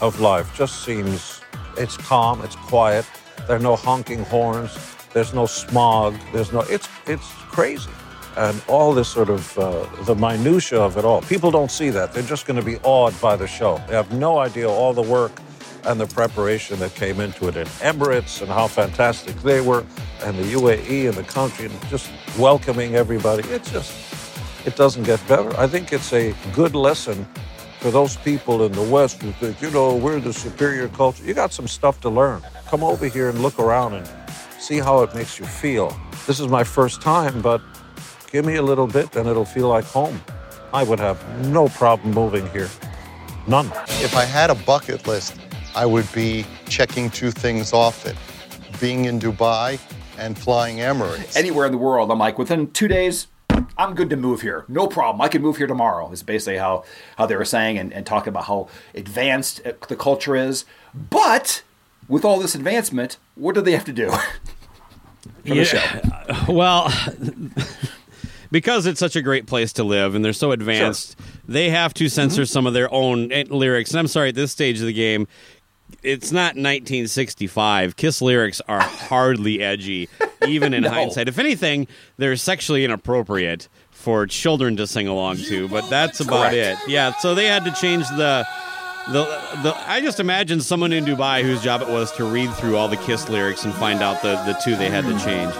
of life just seems it's calm, it's quiet. There are no honking horns, there's no smog, there's no it's it's crazy. And all this sort of uh, the minutia of it all. People don't see that. They're just going to be awed by the show. They have no idea all the work and the preparation that came into it in Emirates and how fantastic they were, and the UAE and the country, and just welcoming everybody. It's just, it doesn't get better. I think it's a good lesson for those people in the West who think, you know, we're the superior culture. You got some stuff to learn. Come over here and look around and see how it makes you feel. This is my first time, but give me a little bit and it'll feel like home. I would have no problem moving here. None. If I had a bucket list, I would be checking two things off it being in Dubai and flying Emirates. anywhere in the world, I'm like, within two days, I'm good to move here. No problem. I can move here tomorrow. Is basically how, how they were saying and, and talking about how advanced uh, the culture is. But with all this advancement, what do they have to do? For the show. Well, because it's such a great place to live and they're so advanced, they have to censor Mm-hmm. some of their own eh, lyrics. And I'm sorry, at this stage of the game, it's not 1965. Kiss lyrics are hardly edgy, even in No. hindsight. If anything, they're sexually inappropriate for children to sing along to, but that's about Correct. it. Yeah, so they had to change the. The, the I just imagine someone in Dubai whose job it was to read through all the Kiss lyrics and find out the, the two they had to change.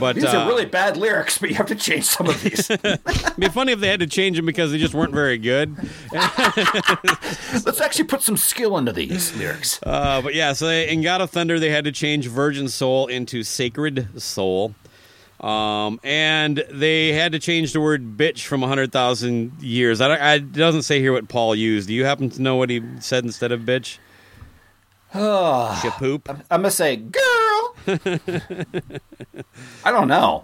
But These uh, are really bad lyrics, but you have to change some of these. It'd be funny if they had to change them because they just weren't very good. Let's actually put some skill into these lyrics. Uh, but yeah, so they, in God of Thunder, they had to change Virgin Soul into Sacred Soul. Um, and they had to change the word bitch from 100,000 years. I, don't- I it doesn't say here what Paul used. Do you happen to know what he said instead of bitch? Shapoop. I'm gonna say, girl. I don't know.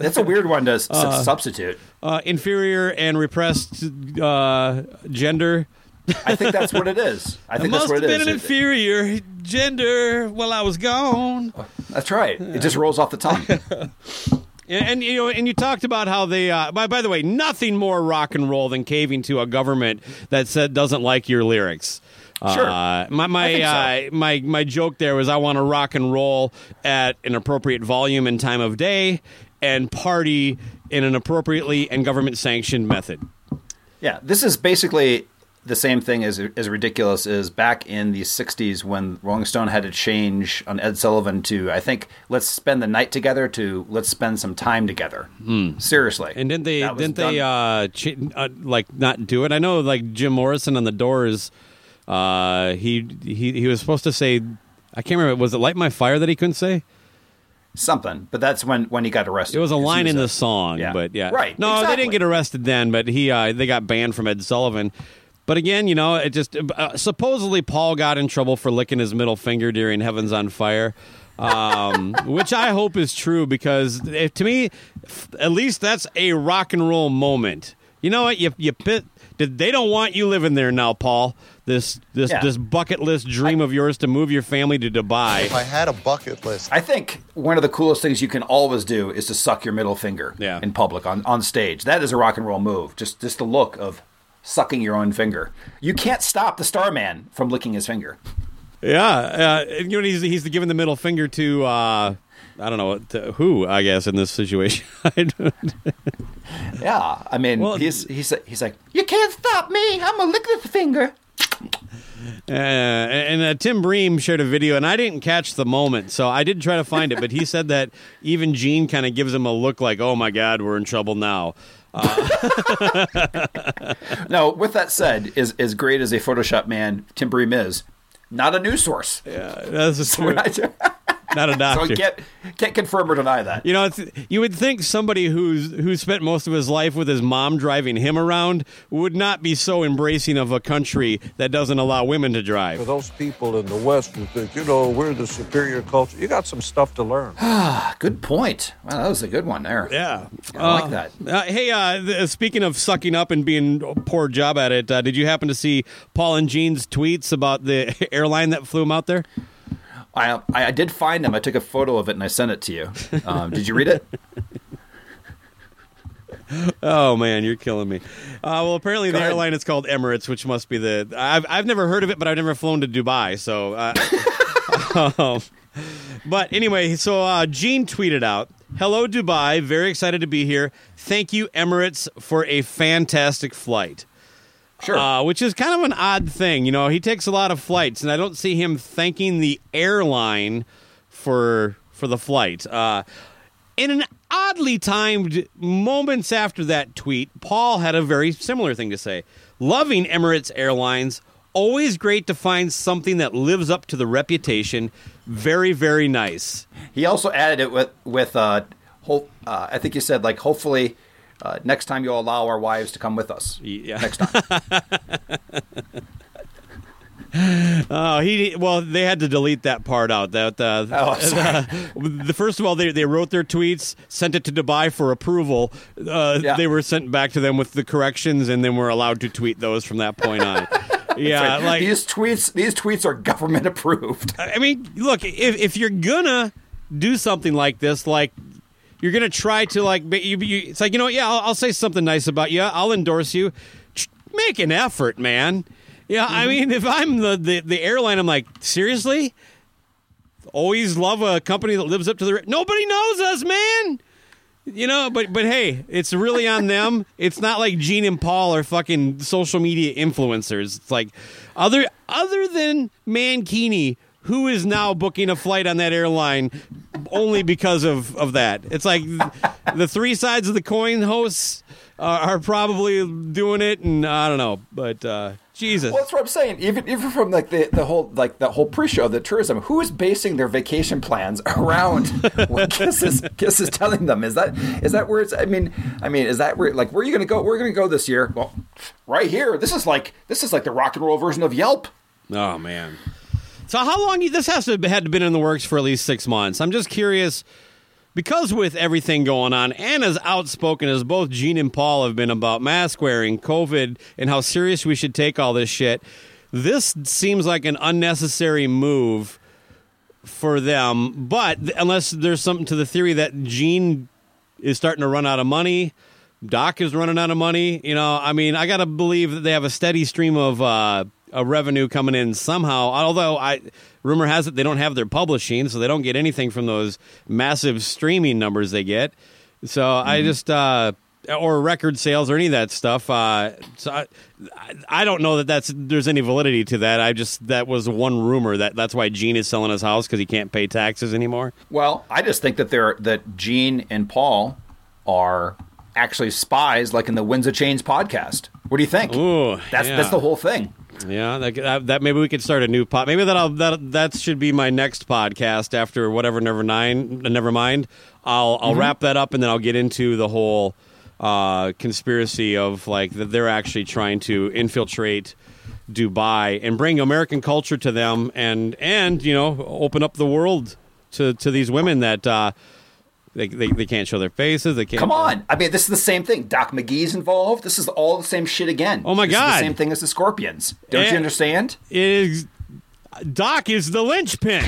That's a weird one to s- substitute. Uh, inferior and repressed uh, gender. I think that's what it is. I It think must that's what have it been is. an inferior gender while I was gone. That's right. It just rolls off the tongue. And, and you know, and you talked about how they. Uh, by by the way, nothing more rock and roll than caving to a government that said doesn't like your lyrics. Sure. Uh, my my, think so. uh, my my joke there was I want to rock and roll at an appropriate volume and time of day, and party in an appropriately and government sanctioned method. Yeah, this is basically the same thing as as ridiculous as back in the '60s when Rolling Stone had to change on Ed Sullivan to I think let's spend the night together to let's spend some time together. Seriously, And didn't they didn't they uh, ch- uh like not do it? I know like Jim Morrison on the Doors uh he he he was supposed to say I can't remember was it Light My Fire that he couldn't say? something, but that's when when he got arrested. It was a line in a- the song, yeah. but yeah. Right, No, they didn't get arrested then, but he uh they got banned from Ed Sullivan. But again, you know, it just uh, supposedly Paul got in trouble for licking his middle finger during Heavens on Fire. um, which I hope is true because eh, to me, f- at least that's a rock and roll moment. You know what? You you pit. They don't want you living there now, Paul. This this Yeah. this bucket list dream of yours to move your family to Dubai. If I had a bucket list, I think one of the coolest things you can always do is to suck your middle finger Yeah. in public on, on stage. That is a rock and roll move. Just just the look of sucking your own finger. You can't stop the Starman from licking his finger. Yeah, uh, you know he's he's giving the middle finger to uh, I don't know to who I guess in this situation. Yeah, I mean, Well- he's he's he's like, you can't stop me. I'm gonna lick the finger. Uh, and uh, Tim Bream shared a video, and I didn't catch the moment, so I did try to find it. But he said that even Gene kind of gives him a look like, "Oh my God, we're in trouble now." Now, with that said, is as great as a Photoshop man Tim Bream is, not a news source. Yeah, that's So true. We're not- Not a so doctor. we can't can't confirm or deny that. You know, it's, you would think somebody who's who spent most of his life with his mom driving him around would not be so embracing of a country that doesn't allow women to drive. For drive. those people in the West who think, you know, we're the superior culture, you got some stuff to learn. Ah, good point. Wow, that was a good one there. Yeah, I like that. Uh, hey, uh, th- speaking of sucking up and being a poor job at it, uh, did you happen to see Paul and Gene's tweets about the airline that flew him out there? I, I did find them. I took a photo of it and I sent it to you. Um, did you read it? Oh man, you're killing me. Uh, well, apparently the ahead. airline is called Emirates, which must be the. I've I've never heard of it, but I've never flown to Dubai. So, uh, um, but anyway, so uh, Gene tweeted out, "Hello Dubai, very excited to be here. Thank you Emirates for a fantastic flight." Sure. Uh, which is kind of an odd thing. You know, he takes a lot of flights, and I don't see him thanking the airline for for the flight. Uh, in an oddly timed moments after that tweet, Paul had a very similar thing to say. Loving Emirates Airlines, always great to find something that lives up to the reputation. Very, very nice. He also added it with with uh, hope. Uh, I think you said like hopefully uh, next time you'll allow our wives to come with us. Yeah. Next time. Oh, he well, they had to delete that part out. That uh, Oh, sorry. the first of all, they they wrote their tweets, sent it to Dubai for approval. Uh, Yeah. They were sent back to them with the corrections, and then were allowed to tweet those from that point on. yeah, Right. like these tweets. These tweets are government approved. I mean, look, if if you're gonna do something like this, like you're gonna try to like, you, you, it's like you know, what, yeah, I'll, I'll say something nice about you. I'll endorse you. Make an effort, man. Yeah, I mm-hmm. mean, if I'm the, the the airline, I'm like, seriously. Always love a company that lives up to the. Nobody knows us, man. You know, but but hey, it's really on them. It's not like Gene and Paul are fucking social media influencers. It's like other other than Mankini, who is now booking a flight on that airline only because of of that. It's like the three sides of the coin hosts are, are probably doing it, and I don't know, but uh, Jesus. Well, that's what I'm saying. Even even from like the, the whole like the whole pre-show of the tourism, who is basing their vacation plans around what Kiss is Kiss is telling them? Is that is that where it's? I mean, I mean, is that where like where are you going to go? We're going to go this year. Well, right here. This is like this is like the rock and roll version of Yelp. Oh man. So how long this has to had been in the works for at least six months? I'm just curious because with everything going on, and as outspoken as both Gene and Paul have been about mask wearing, COVID, and how serious we should take all this shit, this seems like an unnecessary move for them. But unless there's something to the theory that Gene is starting to run out of money. Doc is running out of money. You know, I mean, I got to believe that they have a steady stream of uh, a revenue coming in somehow. Although I rumor has it they don't have their publishing, so they don't get anything from those massive streaming numbers they get. So I just uh, or record sales or any of that stuff. Uh, so I, I don't know that that's there's any validity to that. I just that was one rumor that that's why Gene is selling his house because he can't pay taxes anymore. Well, I just think that they're that Gene and Paul are actually spies, like in the Winds of Chains podcast. What do you think? Ooh, that's yeah. that's the whole thing. Yeah, that, that, that maybe we could start a new pod. Maybe that'll that that should be my next podcast after whatever. Never nine, never mind. I'll I'll Mhm. wrap that up and then I'll get into the whole uh, conspiracy of like that they're actually trying to infiltrate Dubai and bring American culture to them and and you know open up the world to to these women that uh, they, they they can't show their faces. They can't Come on. I mean, this is the same thing. Doc McGhee's involved. This is all the same shit again. Oh my This is God. the same thing as the Scorpions. Don't Eh. you understand? Is Doc is the linchpin.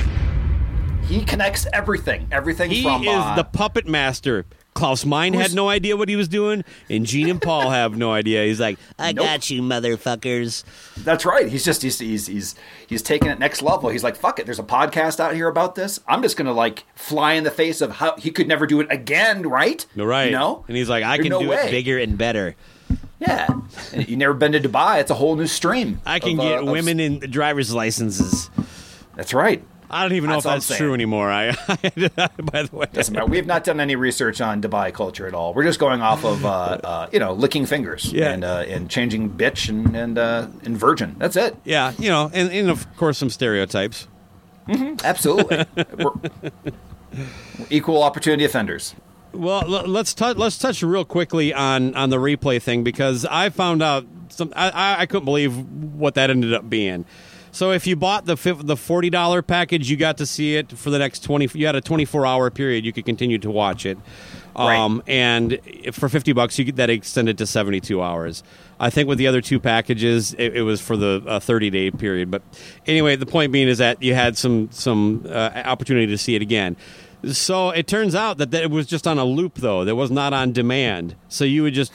He connects everything. Everything He from is uh, the puppet master. Klaus Meine had no idea what he was doing, and Gene and Paul have no idea. He's like, I Nope. got you, motherfuckers. That's right. He's just he's he's he's he's taking it next level. He's like, fuck it. There's a podcast out here about this. I'm just gonna like fly in the face of how he could never do it again, right? No, right. You know? And he's like, I There's can no do way. it bigger and better. Yeah. You never been to Dubai? It's a whole new stream. I can of, uh, get of- women in driver's licenses. That's right. I don't even know That's if that's true anymore. I, by the way, Doesn't matter. We have not done any research on Dubai culture at all. We're just going off of, uh, uh, you know, licking fingers Yeah. and uh, and changing bitch and and, uh, and virgin. That's it. yeah, you know, and, and of course some stereotypes. Absolutely. we're, we're equal opportunity offenders. Well, l- let's touch let's touch real quickly on on the replay thing because I found out some I, I, I couldn't believe what that ended up being. So if you bought the the forty dollar package, you got to see it for the next twenty. You had a twenty four hour period. You could continue to watch it, um, and for fifty bucks, you get that extended to seventy two hours. I think with the other two packages, it, it was for the uh, thirty day period. But anyway, the point being is that you had some some uh, opportunity to see it again. So it turns out that, that it was just on a loop, though. That was not on demand. So you would just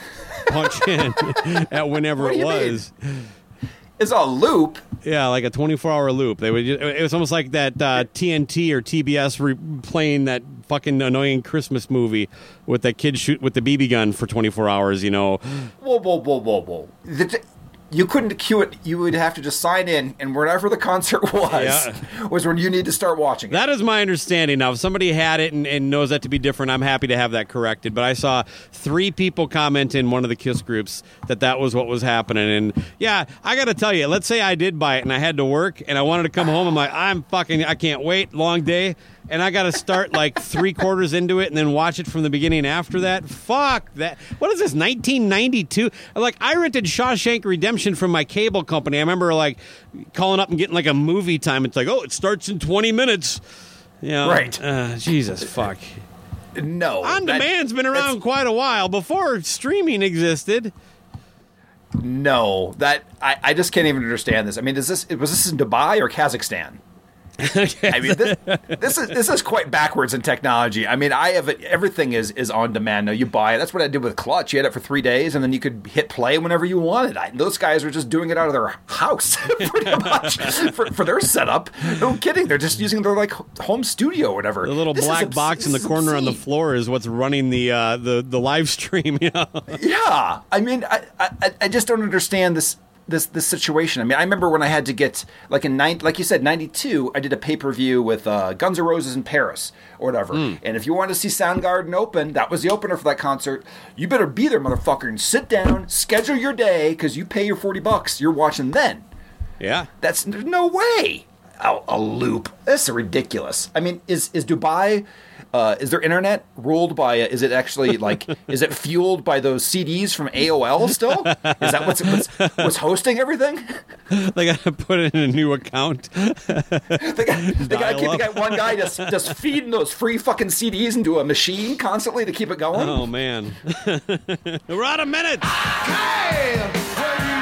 punch in at whenever it was. mean? It's a loop. Yeah, like a 24 hour loop. They would. It was almost like that uh, TNT or TBS re- playing that fucking annoying Christmas movie with that kid shoot with the BB gun for 24 hours. You know. Whoa, whoa, whoa, whoa, whoa. The- you couldn't queue it. You would have to just sign in, and wherever the concert was, Yeah. was when you need to start watching it. That is my understanding. Now, if somebody had it and, and knows that to be different, I'm happy to have that corrected. But I saw three people comment in one of the Kiss groups that that was what was happening. And yeah, I got to tell you, let's say I did buy it and I had to work and I wanted to come home. I'm like, I'm fucking, I can't wait, long day. And I got to start like three quarters into it and then watch it from the beginning after that. Fuck that. What is this, 1992? Like, I rented Shawshank Redemption from my cable company. I remember like calling up and getting like a movie time. It's like, oh, it starts in 20 minutes. You know, Right. Uh, Jesus fuck. no. On that- demand's been around quite a while before streaming existed. No, that I, I just can't even understand this. I mean, is this was this in Dubai or Kazakhstan? I mean, this, this is this is quite backwards in technology. I mean, I have it, everything is is on demand now. You buy it. That's what I did with Clutch. You had it for three days, and then you could hit play whenever you wanted. I, those guys are just doing it out of their house, pretty much, for, for their setup. No kidding. They're just using their like home studio or whatever. The little This black box in the corner on the floor is what's running the uh, the the live stream. You know? Yeah, I mean, I, I I just don't understand this this this situation. I mean, I remember when I had to get like in nine, like you said, ninety two. I did a pay per view with uh, Guns N' Roses in Paris or whatever. And if you wanted to see Soundgarden open, that was the opener for that concert. You better be there, motherfucker, and sit down, schedule your day because you pay your forty bucks. You're watching then. Yeah. That's there's no way. A, a loop. This is ridiculous. I mean, is is Dubai? Uh, is their internet ruled by? Is it actually like? is it fueled by those CDs from AOL? Still, is that what's what's, what's hosting everything? they got to put in a new account. They got to keep one guy just just feeding those free fucking CDs into a machine constantly to keep it going. Oh man, we're out of minutes. When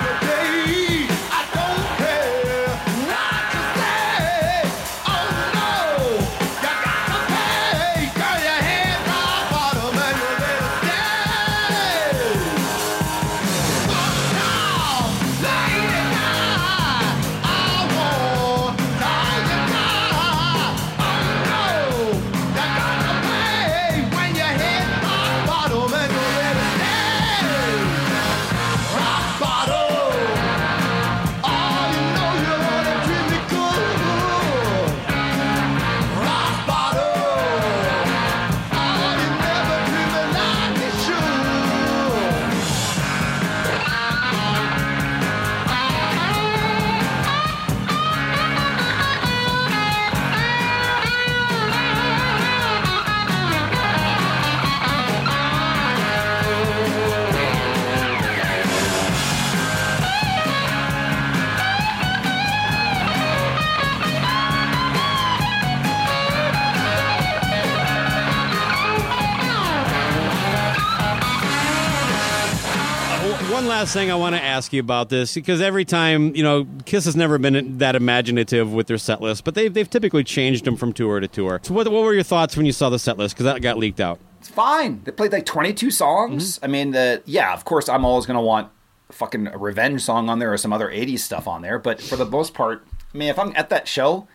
last thing I want to ask you about this because every time you know, Kiss has never been that imaginative with their set list, but they've they've typically changed them from tour to tour. So, what, what were your thoughts when you saw the set list? Because that got leaked out. It's fine. They played like 22 songs. I mean, the yeah, of course, I'm always to want a fucking a revenge song on there or some other 80s stuff on there. But for the most part, I mean, if I'm at that show,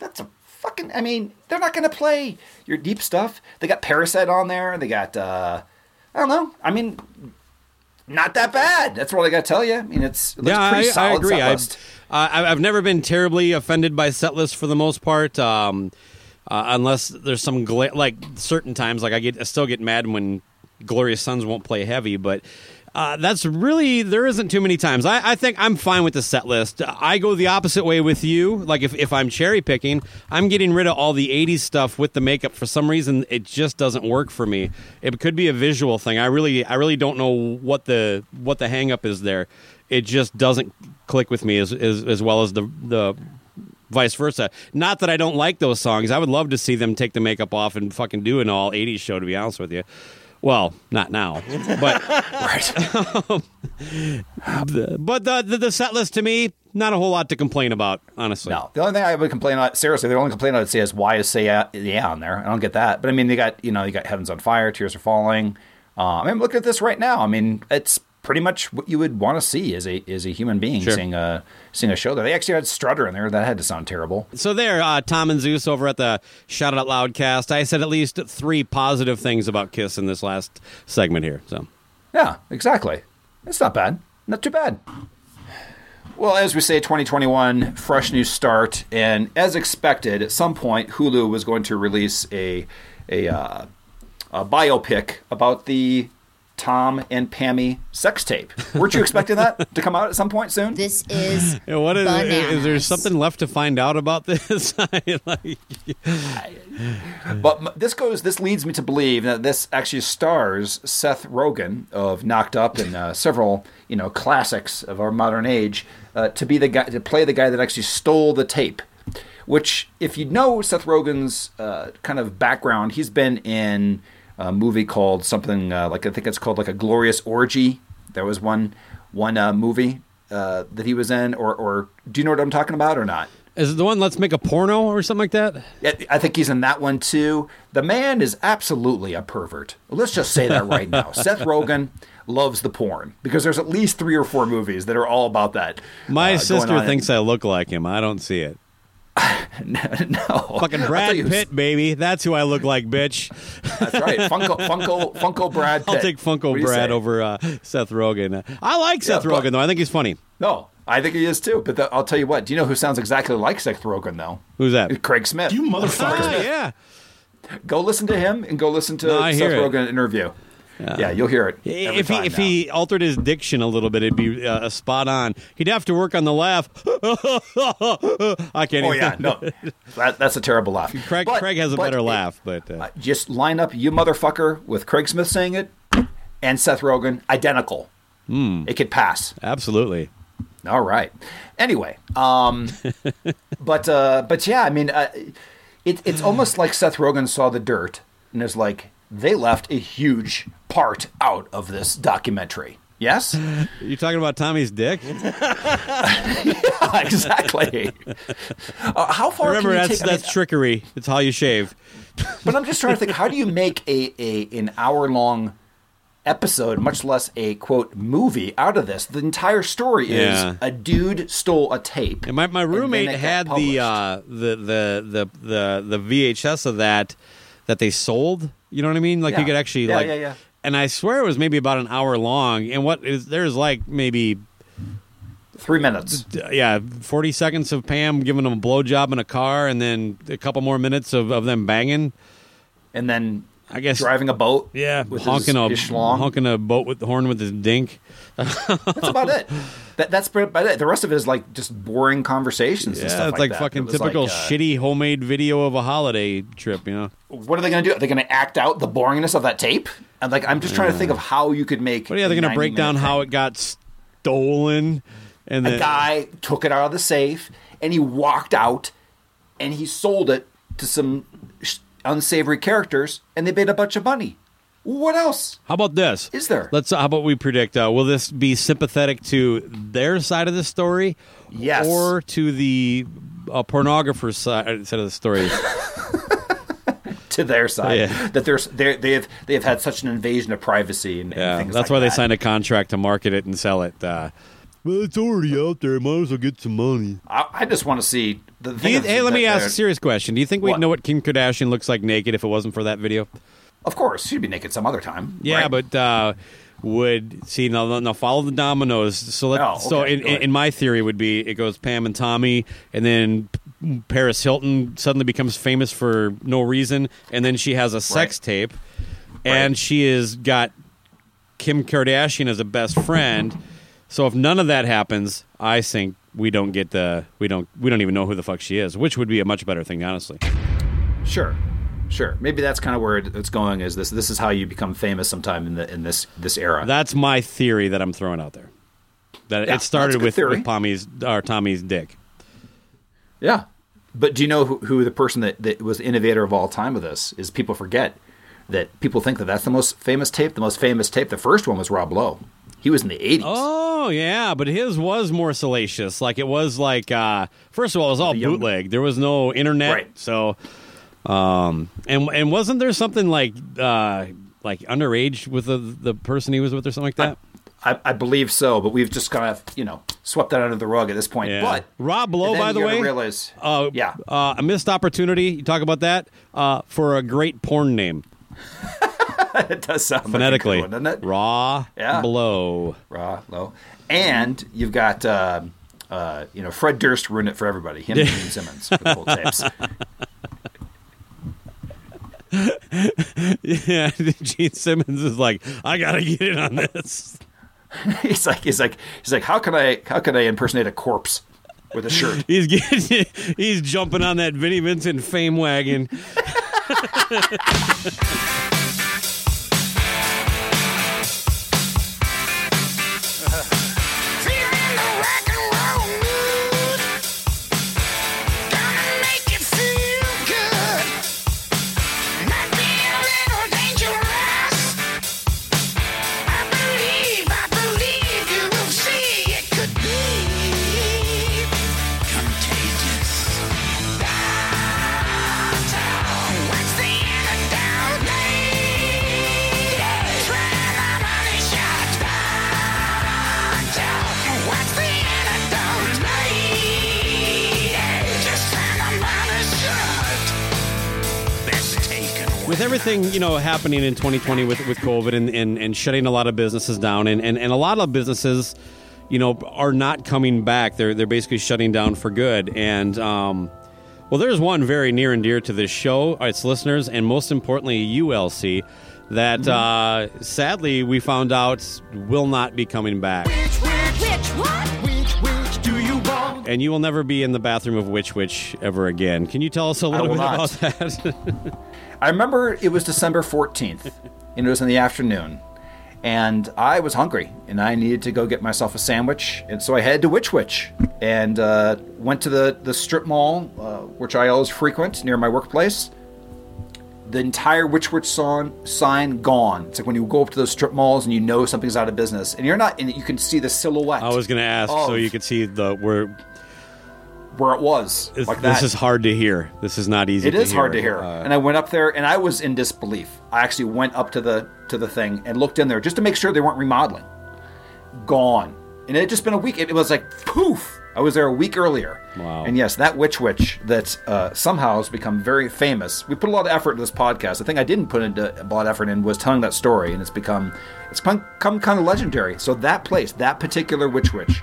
that's a fucking. I mean, they're not to play your deep stuff. They got Parasite on there. They got, uh I don't know. I mean, not that bad. That's what I got to tell you. I mean, it's it yeah, pretty I, I solid agree. I've, uh, I- I've never been terribly offended by set lists for the most part, um, uh, unless there's some gla- like certain times. Like I get, I still get mad when Glorious Sons won't play heavy, but. Uh, that's really there isn't too many times. I, I think I'm fine with the set list. I go the opposite way with you. Like if, if I'm cherry picking, I'm getting rid of all the '80s stuff with the makeup. For some reason, it just doesn't work for me. It could be a visual thing. I really I really don't know what the what the hang up is there. It just doesn't click with me as as, as well as the the vice versa. Not that I don't like those songs. I would love to see them take the makeup off and fucking do an all 80s show, to be honest with you. Well, not now, but the, but the, the the set list to me, not a whole lot to complain about, honestly. No, the only thing I would complain on, seriously, the only complaint I would say is why is say yeah, yeah on there? I don't get that. But I mean, you got you know you got Heavens on Fire, Tears Are Falling. Uh, I mean, look at this right now. I mean, it's pretty much what you would want to see as a as a human being Sure. seeing a seeing a show there. They actually had Strutter in there. That had to sound terrible. So there, uh, Tom and Zeus over at the Shout It Out Loud cast. I said at least three positive things about Kiss in this last segment here. So Yeah, exactly. It's not bad. Not too bad. Well, as we say, 2021, fresh new start, and as expected, at some point, Hulu was going to release a a, uh, a biopic about the Tom and Pammy sex tape. Weren't you expecting that to come out at some point soon? This is Yeah, what is, is there something left to find out about this? Like, But this goes. This leads me to believe that this actually stars Seth Rogen of Knocked Up and uh, several, you know, classics of our modern age uh, to be the guy to play the guy that actually stole the tape. Which, if you know Seth Rogen's uh, kind of background, he's been in a movie called something uh, like I think it's called like a Glorious Orgy. There was one one uh, movie uh, that he was in, or or do you know what I'm talking about or not? is it the one? Let's make a porno or something like that. Yeah, I think he's in that one too. The man is absolutely a pervert. Let's just say that right now. Seth Rogen loves the porn because there's at least three or four movies that are all about that. My uh, sister thinks I look like him. I don't see it. no, Fucking Brad thought was- Pitt, baby. That's who I look like, bitch. That's right, Funko, Funko, Funko Brad. I'll take Funko What Brad over uh, Seth Rogen. I like Seth Yeah, but- Rogen though. I think he's funny. No, I think he is too. But the, I'll tell you what. Do you know who sounds exactly like Seth Rogen though? Who's that? Craig Smith. You motherfucker. Ah, yeah. Go listen to him and go listen to No, Seth. Rogen interview. Yeah. you'll hear it. every If he time if now. he altered his diction a little bit, it'd be uh, spot on. He'd have to work on the laugh. I can't. Oh even. yeah, no, that, that's a terrible laugh. Craig But- Craig has a better it- laugh, but uh, just line up you motherfucker with Craig Smith saying it and Seth Rogen identical. Hmm. It could pass. absolutely. All right. Anyway, um, but uh, but yeah, I mean, uh, it, it's almost like Seth Rogen saw the dirt and is like, they left a huge part out of this documentary. Yes, You're talking about Tommy's dick? exactly. Uh, how far? Remember, can you that's take, I mean, that's trickery. It's how you shave. But I'm just trying to think, how do you make a, a an hour long episode, much less a quote movie, out of this? The entire story is Yeah. a dude stole a tape. And my, my roommate had the, uh, the the the the the VHS of that that they sold. You know what I mean? Like you could actually Yeah, like. yeah, yeah. And I swear it was maybe about an hour long. And what is there's like maybe three minutes. yeah, forty seconds of Pam giving them a blowjob in a car, and then a couple more minutes of, of them banging. And then I guess driving a boat. Yeah, with honking his, a his honking a boat with the horn with his dink. That's about it. That, that's about it. The rest of it is like just boring conversations. and Yeah, stuff it's like, that. fucking typical like, uh, shitty homemade video of a holiday trip. You know. What are they going to do? Are they going to act out the boringness of that tape? And like, I'm just trying to think of how you could make. But yeah, they're going to break down how it got stolen, and the guy took it out of the safe and he walked out and he sold it to some unsavory characters and they made a bunch of money. What else? How about this? Is there? Let's. How about we predict? Uh, will this be sympathetic to their side of the story, Yes. or to the uh, pornographer's side, side of the story? to their side Yeah. that there's they they have they have had such an invasion of privacy and, and yeah, things that's like why they signed a contract to market it and sell it. Uh, well, it's already out there. Might as well get some money. I, I just want to see the thing. you- hey, let me ask a serious question. Do you think we'd What? know what Kim Kardashian looks like naked if it wasn't for that video? Of course, she'd be naked some other time. Yeah, right? but uh, would see now, now follow the dominoes. So let, Oh, so okay, in, in my theory would be it goes Pam and Tommy, and then Paris Hilton suddenly becomes famous for no reason, and then she has a sex tape, and she has got Kim Kardashian as a best friend. So if none of that happens, I think we don't get the we don't we don't even know who the fuck she is, which would be a much better thing, honestly. Sure, sure. Maybe that's kind of where it's going. Is this this is how you become famous sometime in the in this this era? That's my theory that I'm throwing out there. That Yeah, it started that's a good with, theory. with Tommy's or Tommy's dick. Yeah. But do you know who, who the person that, that was the innovator of all time with this is? People forget that people think that that's the most famous tape. The most famous tape, the first one was Rob Lowe. He was in the 80s. Oh yeah, but his was more salacious. Like it was like uh first of all, it was all young- bootleg. There was no internet, Right. so um and and wasn't there something like uh like underage with the the person he was with or something like that? I, I believe so, but we've just kind of, you know, swept that under the rug at this point. Yeah. But Rob Lowe, by the way, realize, uh, yeah, uh, a missed opportunity. You talk about that uh, for a great porn name it does sound phonetically, like one, doesn't it? Raw Yeah. Blow. Raw Lowe, and you've got, uh, uh, you know, Fred Durst ruined it for everybody. Him and Gene Simmons for the whole tapes. Yeah, Gene Simmons is like, I gotta get in on this. he's like, he's like, he's like, how can I, how can I impersonate a corpse with a shirt? He's getting, he's jumping on that Vinnie Vincent fame wagon. With everything you know happening in 2020 with with COVID and, and, and shutting a lot of businesses down, and, and, and a lot of businesses, you know, are not coming back. They're they're basically shutting down for good. And um, well, there's one very near and dear to this show, its listeners, and most importantly, ULC, that uh, sadly we found out will not be coming back. Which, which, which, you And you will never be in the bathroom of Which Wich ever again. Can you tell us a little bit not. about that? I remember it was December 14th, and it was in the afternoon, and I was hungry, and I needed to go get myself a sandwich, and so I headed to Which Wich, and uh, went to the, the strip mall, uh, which I always frequent near my workplace. The entire Which Wich song, sign gone. It's like when you go up to those strip malls and you know something's out of business, and you're not, and you can see the silhouette. I was going to ask so you could see the where where it was, this, like that. this is hard to hear. This is not easy. It is hear. hard to hear. Uh, and I went up there and I was in disbelief. I actually went up to the to the thing and looked in there just to make sure they weren't remodeling. Gone. And it had just been a week. It was like poof. I was there a week earlier. Wow. And yes, that Which Wich that uh, somehow has become very famous. We put a lot of effort into this podcast. The thing I didn't put into a lot of effort in was telling that story, and it's become it's become kind of legendary. So that place, that particular Which Wich,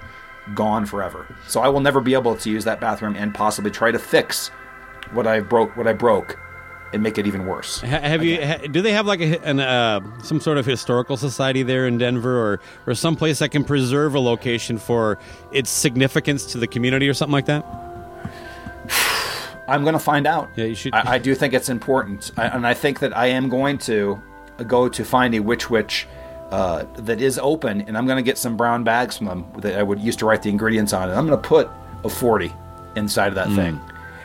gone forever. So I will never be able to use that bathroom and possibly try to fix what I broke, what I broke, and make it even worse. have you? Ha, do they have like a, an, uh, some sort of historical society there in Denver, or or some place that can preserve a location for its significance to the community, or something like that? I'm going to find out. Yeah, you should. I, I do think it's important, I, and I think that I am going to go to find a Which Wich uh, that is open, and I'm going to get some brown bags from them that I would used to write the ingredients on, and I'm going to put a 40 inside of that Mm. thing,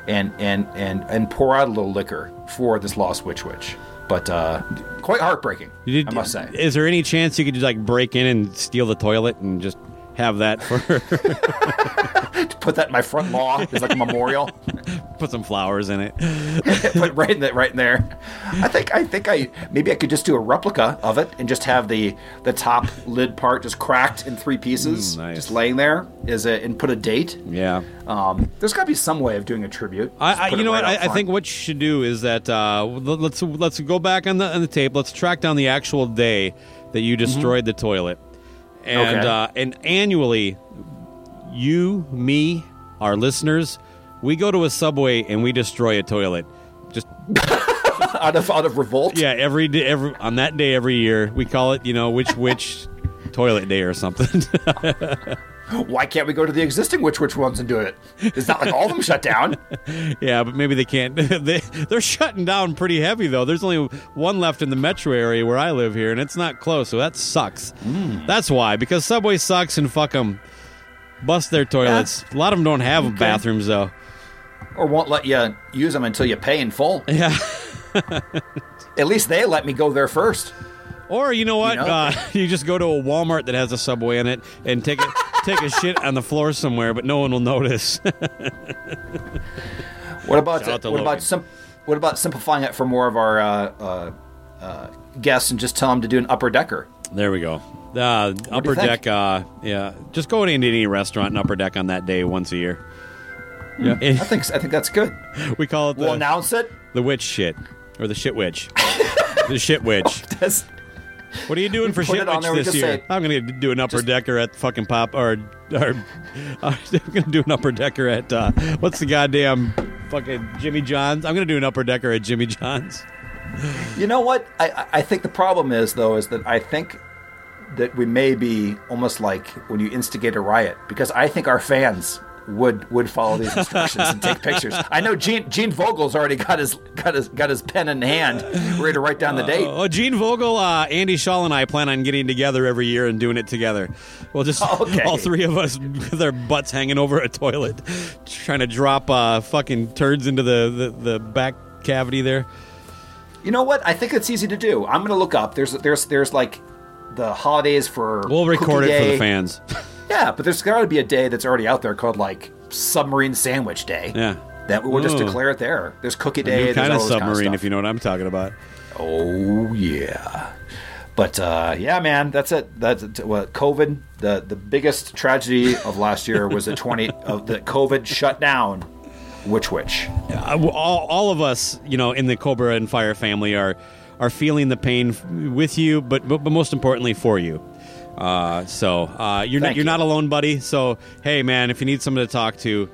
and and and and pour out a little liquor for this lost Which Wich. but uh, quite heartbreaking. Did- I must say. Is there any chance you could just like break in and steal the toilet and just have that for Put that in my front lawn as like a memorial. put some flowers in it? Put right in that right in there. I think I think I maybe I could just do a replica of it and just have the the top lid part just cracked in three pieces, Mm, nice. just laying there is a and put a date. Yeah. Um, there's got to be some way of doing a tribute. I, I, you know right what? I, I think what you should do is that uh, let's let's go back on the on the tape. Let's track down the actual day that you destroyed the toilet, and. Okay. uh, and annually, you, me, our listeners, we go to a subway and we destroy a toilet. Just out of out of revolt. yeah, every day, every on that day every year we call it you know Which Wich toilet day or something. Why can't we go to the existing Which Wich ones and do it? It's not like all of them shut down. Yeah, but maybe they can't. They, they're shutting down pretty heavy though. There's only one left in the metro area where I live here, and it's not close, so that sucks. Hmm. That's why because Subway sucks and fuck them. Bust their toilets. A lot of them don't have bathrooms though. Or won't let you use them until you pay in full. Yeah. At least they let me go there first. Or you know what? You know? Uh, you just go to a Walmart that has a Subway in it and take a take a shit on the floor somewhere, but no one will notice. What about what Logan. about sim- what about simplifying it for more of our uh, uh, uh, guests and just tell them to do an upper decker? There we go. Uh, upper deck. Uh, yeah, just go into any restaurant and upper deck on that day once a year. Yeah, I think I think that's good. we call it the, We'll announce it. the witch shit or the shit witch. the shit witch. That's- What are you doing for put shit it on there, this year? say- I'm gonna do an upper decker at fucking pop or or I'm gonna do an upper decker at uh, what's the goddamn fucking Jimmy John's? I'm gonna do an upper decker at Jimmy John's. You know what? I- I think the problem is though is that I think that we may be almost like when you instigate a riot because I think our fans would would follow these instructions and take pictures. I know Gene Gene Vogel's already got his got his got his pen in hand, ready to write down the date. Oh, Gene Vogel, uh, Andy Shaw, and I plan on getting together every year and doing it together. We'll just Okay. all three of us with our butts hanging over a toilet, trying to drop uh, fucking turds into the, the, the back cavity there. You know what? I think it's easy to do. I'm gonna look up. There's there's there's like the holidays for We'll record it for the fans. Yeah, but there's got to be a day that's already out there called like Submarine Sandwich Day. Yeah. That we'll just Ooh. declare it there. There's Cookie Day. kind of this kind submarine, if you know what I'm talking about. Oh yeah. But uh, yeah, man, that's it. That's it. What COVID? The the biggest tragedy of last year was the twenty of the COVID shut down. Which Wich? Uh, all, all of us, you know, in the Cobra and Fire family are are feeling the pain with you, but but, but most importantly for you. Uh, so uh, you're not, you're you. not alone, buddy. So hey, man, if you need someone to talk to,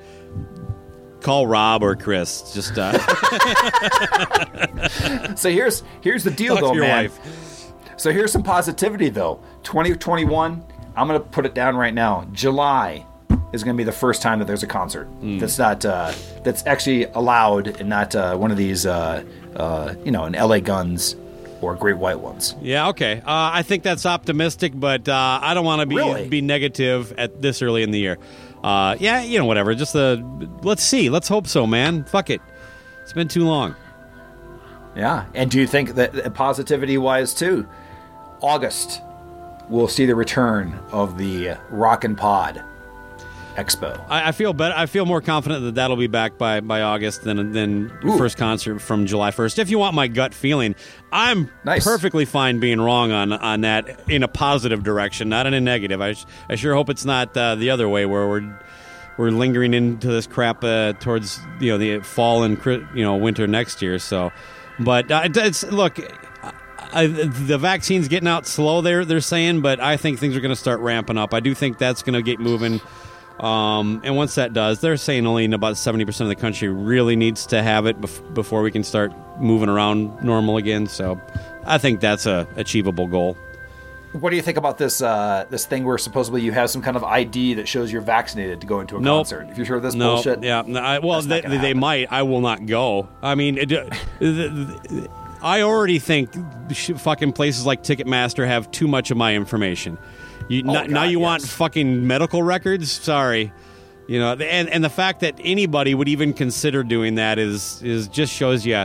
call Rob or Chris. Just uh, So here's here's the deal, talk though, to your man. wife. So here's some positivity, though. 2021, I'm going to put it down right now. July is going to be the first time that there's a concert Hmm. that's not uh, that's actually allowed and not uh, one of these, uh, uh, you know, an LA Guns or Great White ones. Yeah, okay. Uh, I think that's optimistic, but uh, I don't want to be Really? be negative at this early in the year. Uh, yeah, you know, whatever. Just uh, let's see. Let's hope so, man. Fuck it. It's been too long. Yeah, and do you think that positivity wise too? August, we'll see the return of the Rock and Pod Expo. I, I feel better. I feel more confident that that'll be back by, by August than than Ooh. first concert from July first. If you want my gut feeling, I'm Nice. perfectly fine being wrong on on that in a positive direction, not in a negative. I, I sure hope it's not uh, the other way where we're we're lingering into this crap uh, towards you know the fall and you know winter next year. So, but uh, it's look. I, the vaccine's getting out slow. They're they're saying, but I think things are going to start ramping up. I do think that's going to get moving. Um, and once that does, they're saying only in about seventy percent of the country really needs to have it bef- before we can start moving around normal again. So, I think that's a achievable goal. What do you think about this uh, this thing where supposedly you have some kind of ID that shows you're vaccinated to go into a Nope. concert? If you're sure of this no, bullshit, yeah. no, I, well, they, they might. I will not go. I mean, it, uh, I already think fucking places like Ticketmaster have too much of my information. You, Oh, now, now God, you want fucking medical records? Sorry. You know, and and the fact that anybody would even consider doing that is is just shows you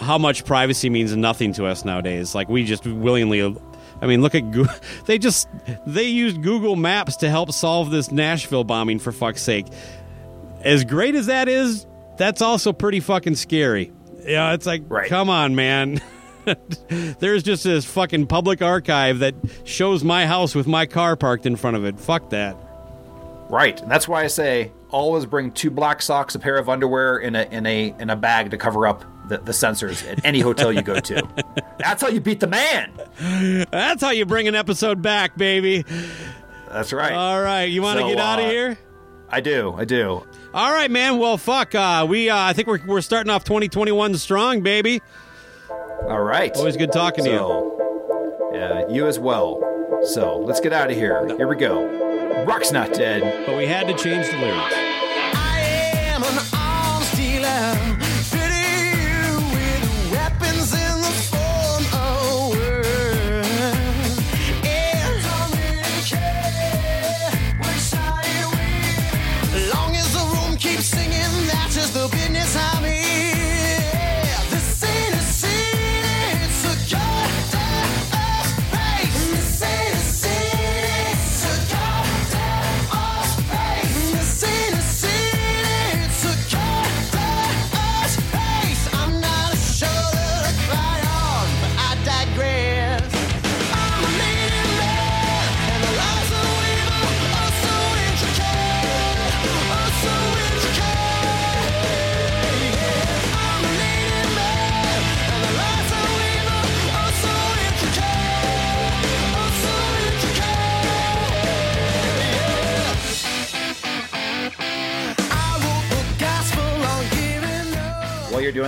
how much privacy means nothing to us nowadays. Like we just willingly. I mean, look at Google. They just they used Google Maps to help solve this Nashville bombing. For fuck's sake, as great as that is, that's also pretty fucking scary. Yeah, it's like, come on, man. There's just this fucking public archive that shows my house with my car parked in front of it. Fuck that. Right, and that's why I say always bring two black socks, a pair of underwear, in a in a in a bag to cover up the, the sensors at any hotel you go to. That's how you beat the man. That's how you bring an episode back, baby. That's right. All right, you want to So, get out of uh, here? I do, I do. All right, man. Well, fuck. Uh, we uh, I think we're we're starting off 2021 strong, baby. All right. Always good talking to you. So, Yeah, you as well. So let's get out of here. Here we go. Rock's not dead. But we had to change the lyrics.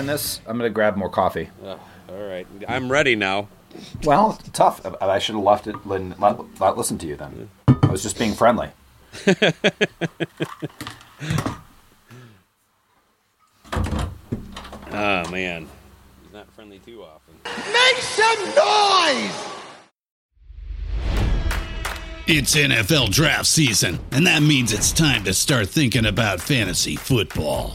This, I'm gonna grab more coffee. all right, I'm ready now. Well, tough. I- I should have left it. Not, not, not listen to you then. I was just being friendly. Oh man, he's not friendly too often. Make some noise! It's NFL draft season, and that means it's time to start thinking about fantasy football.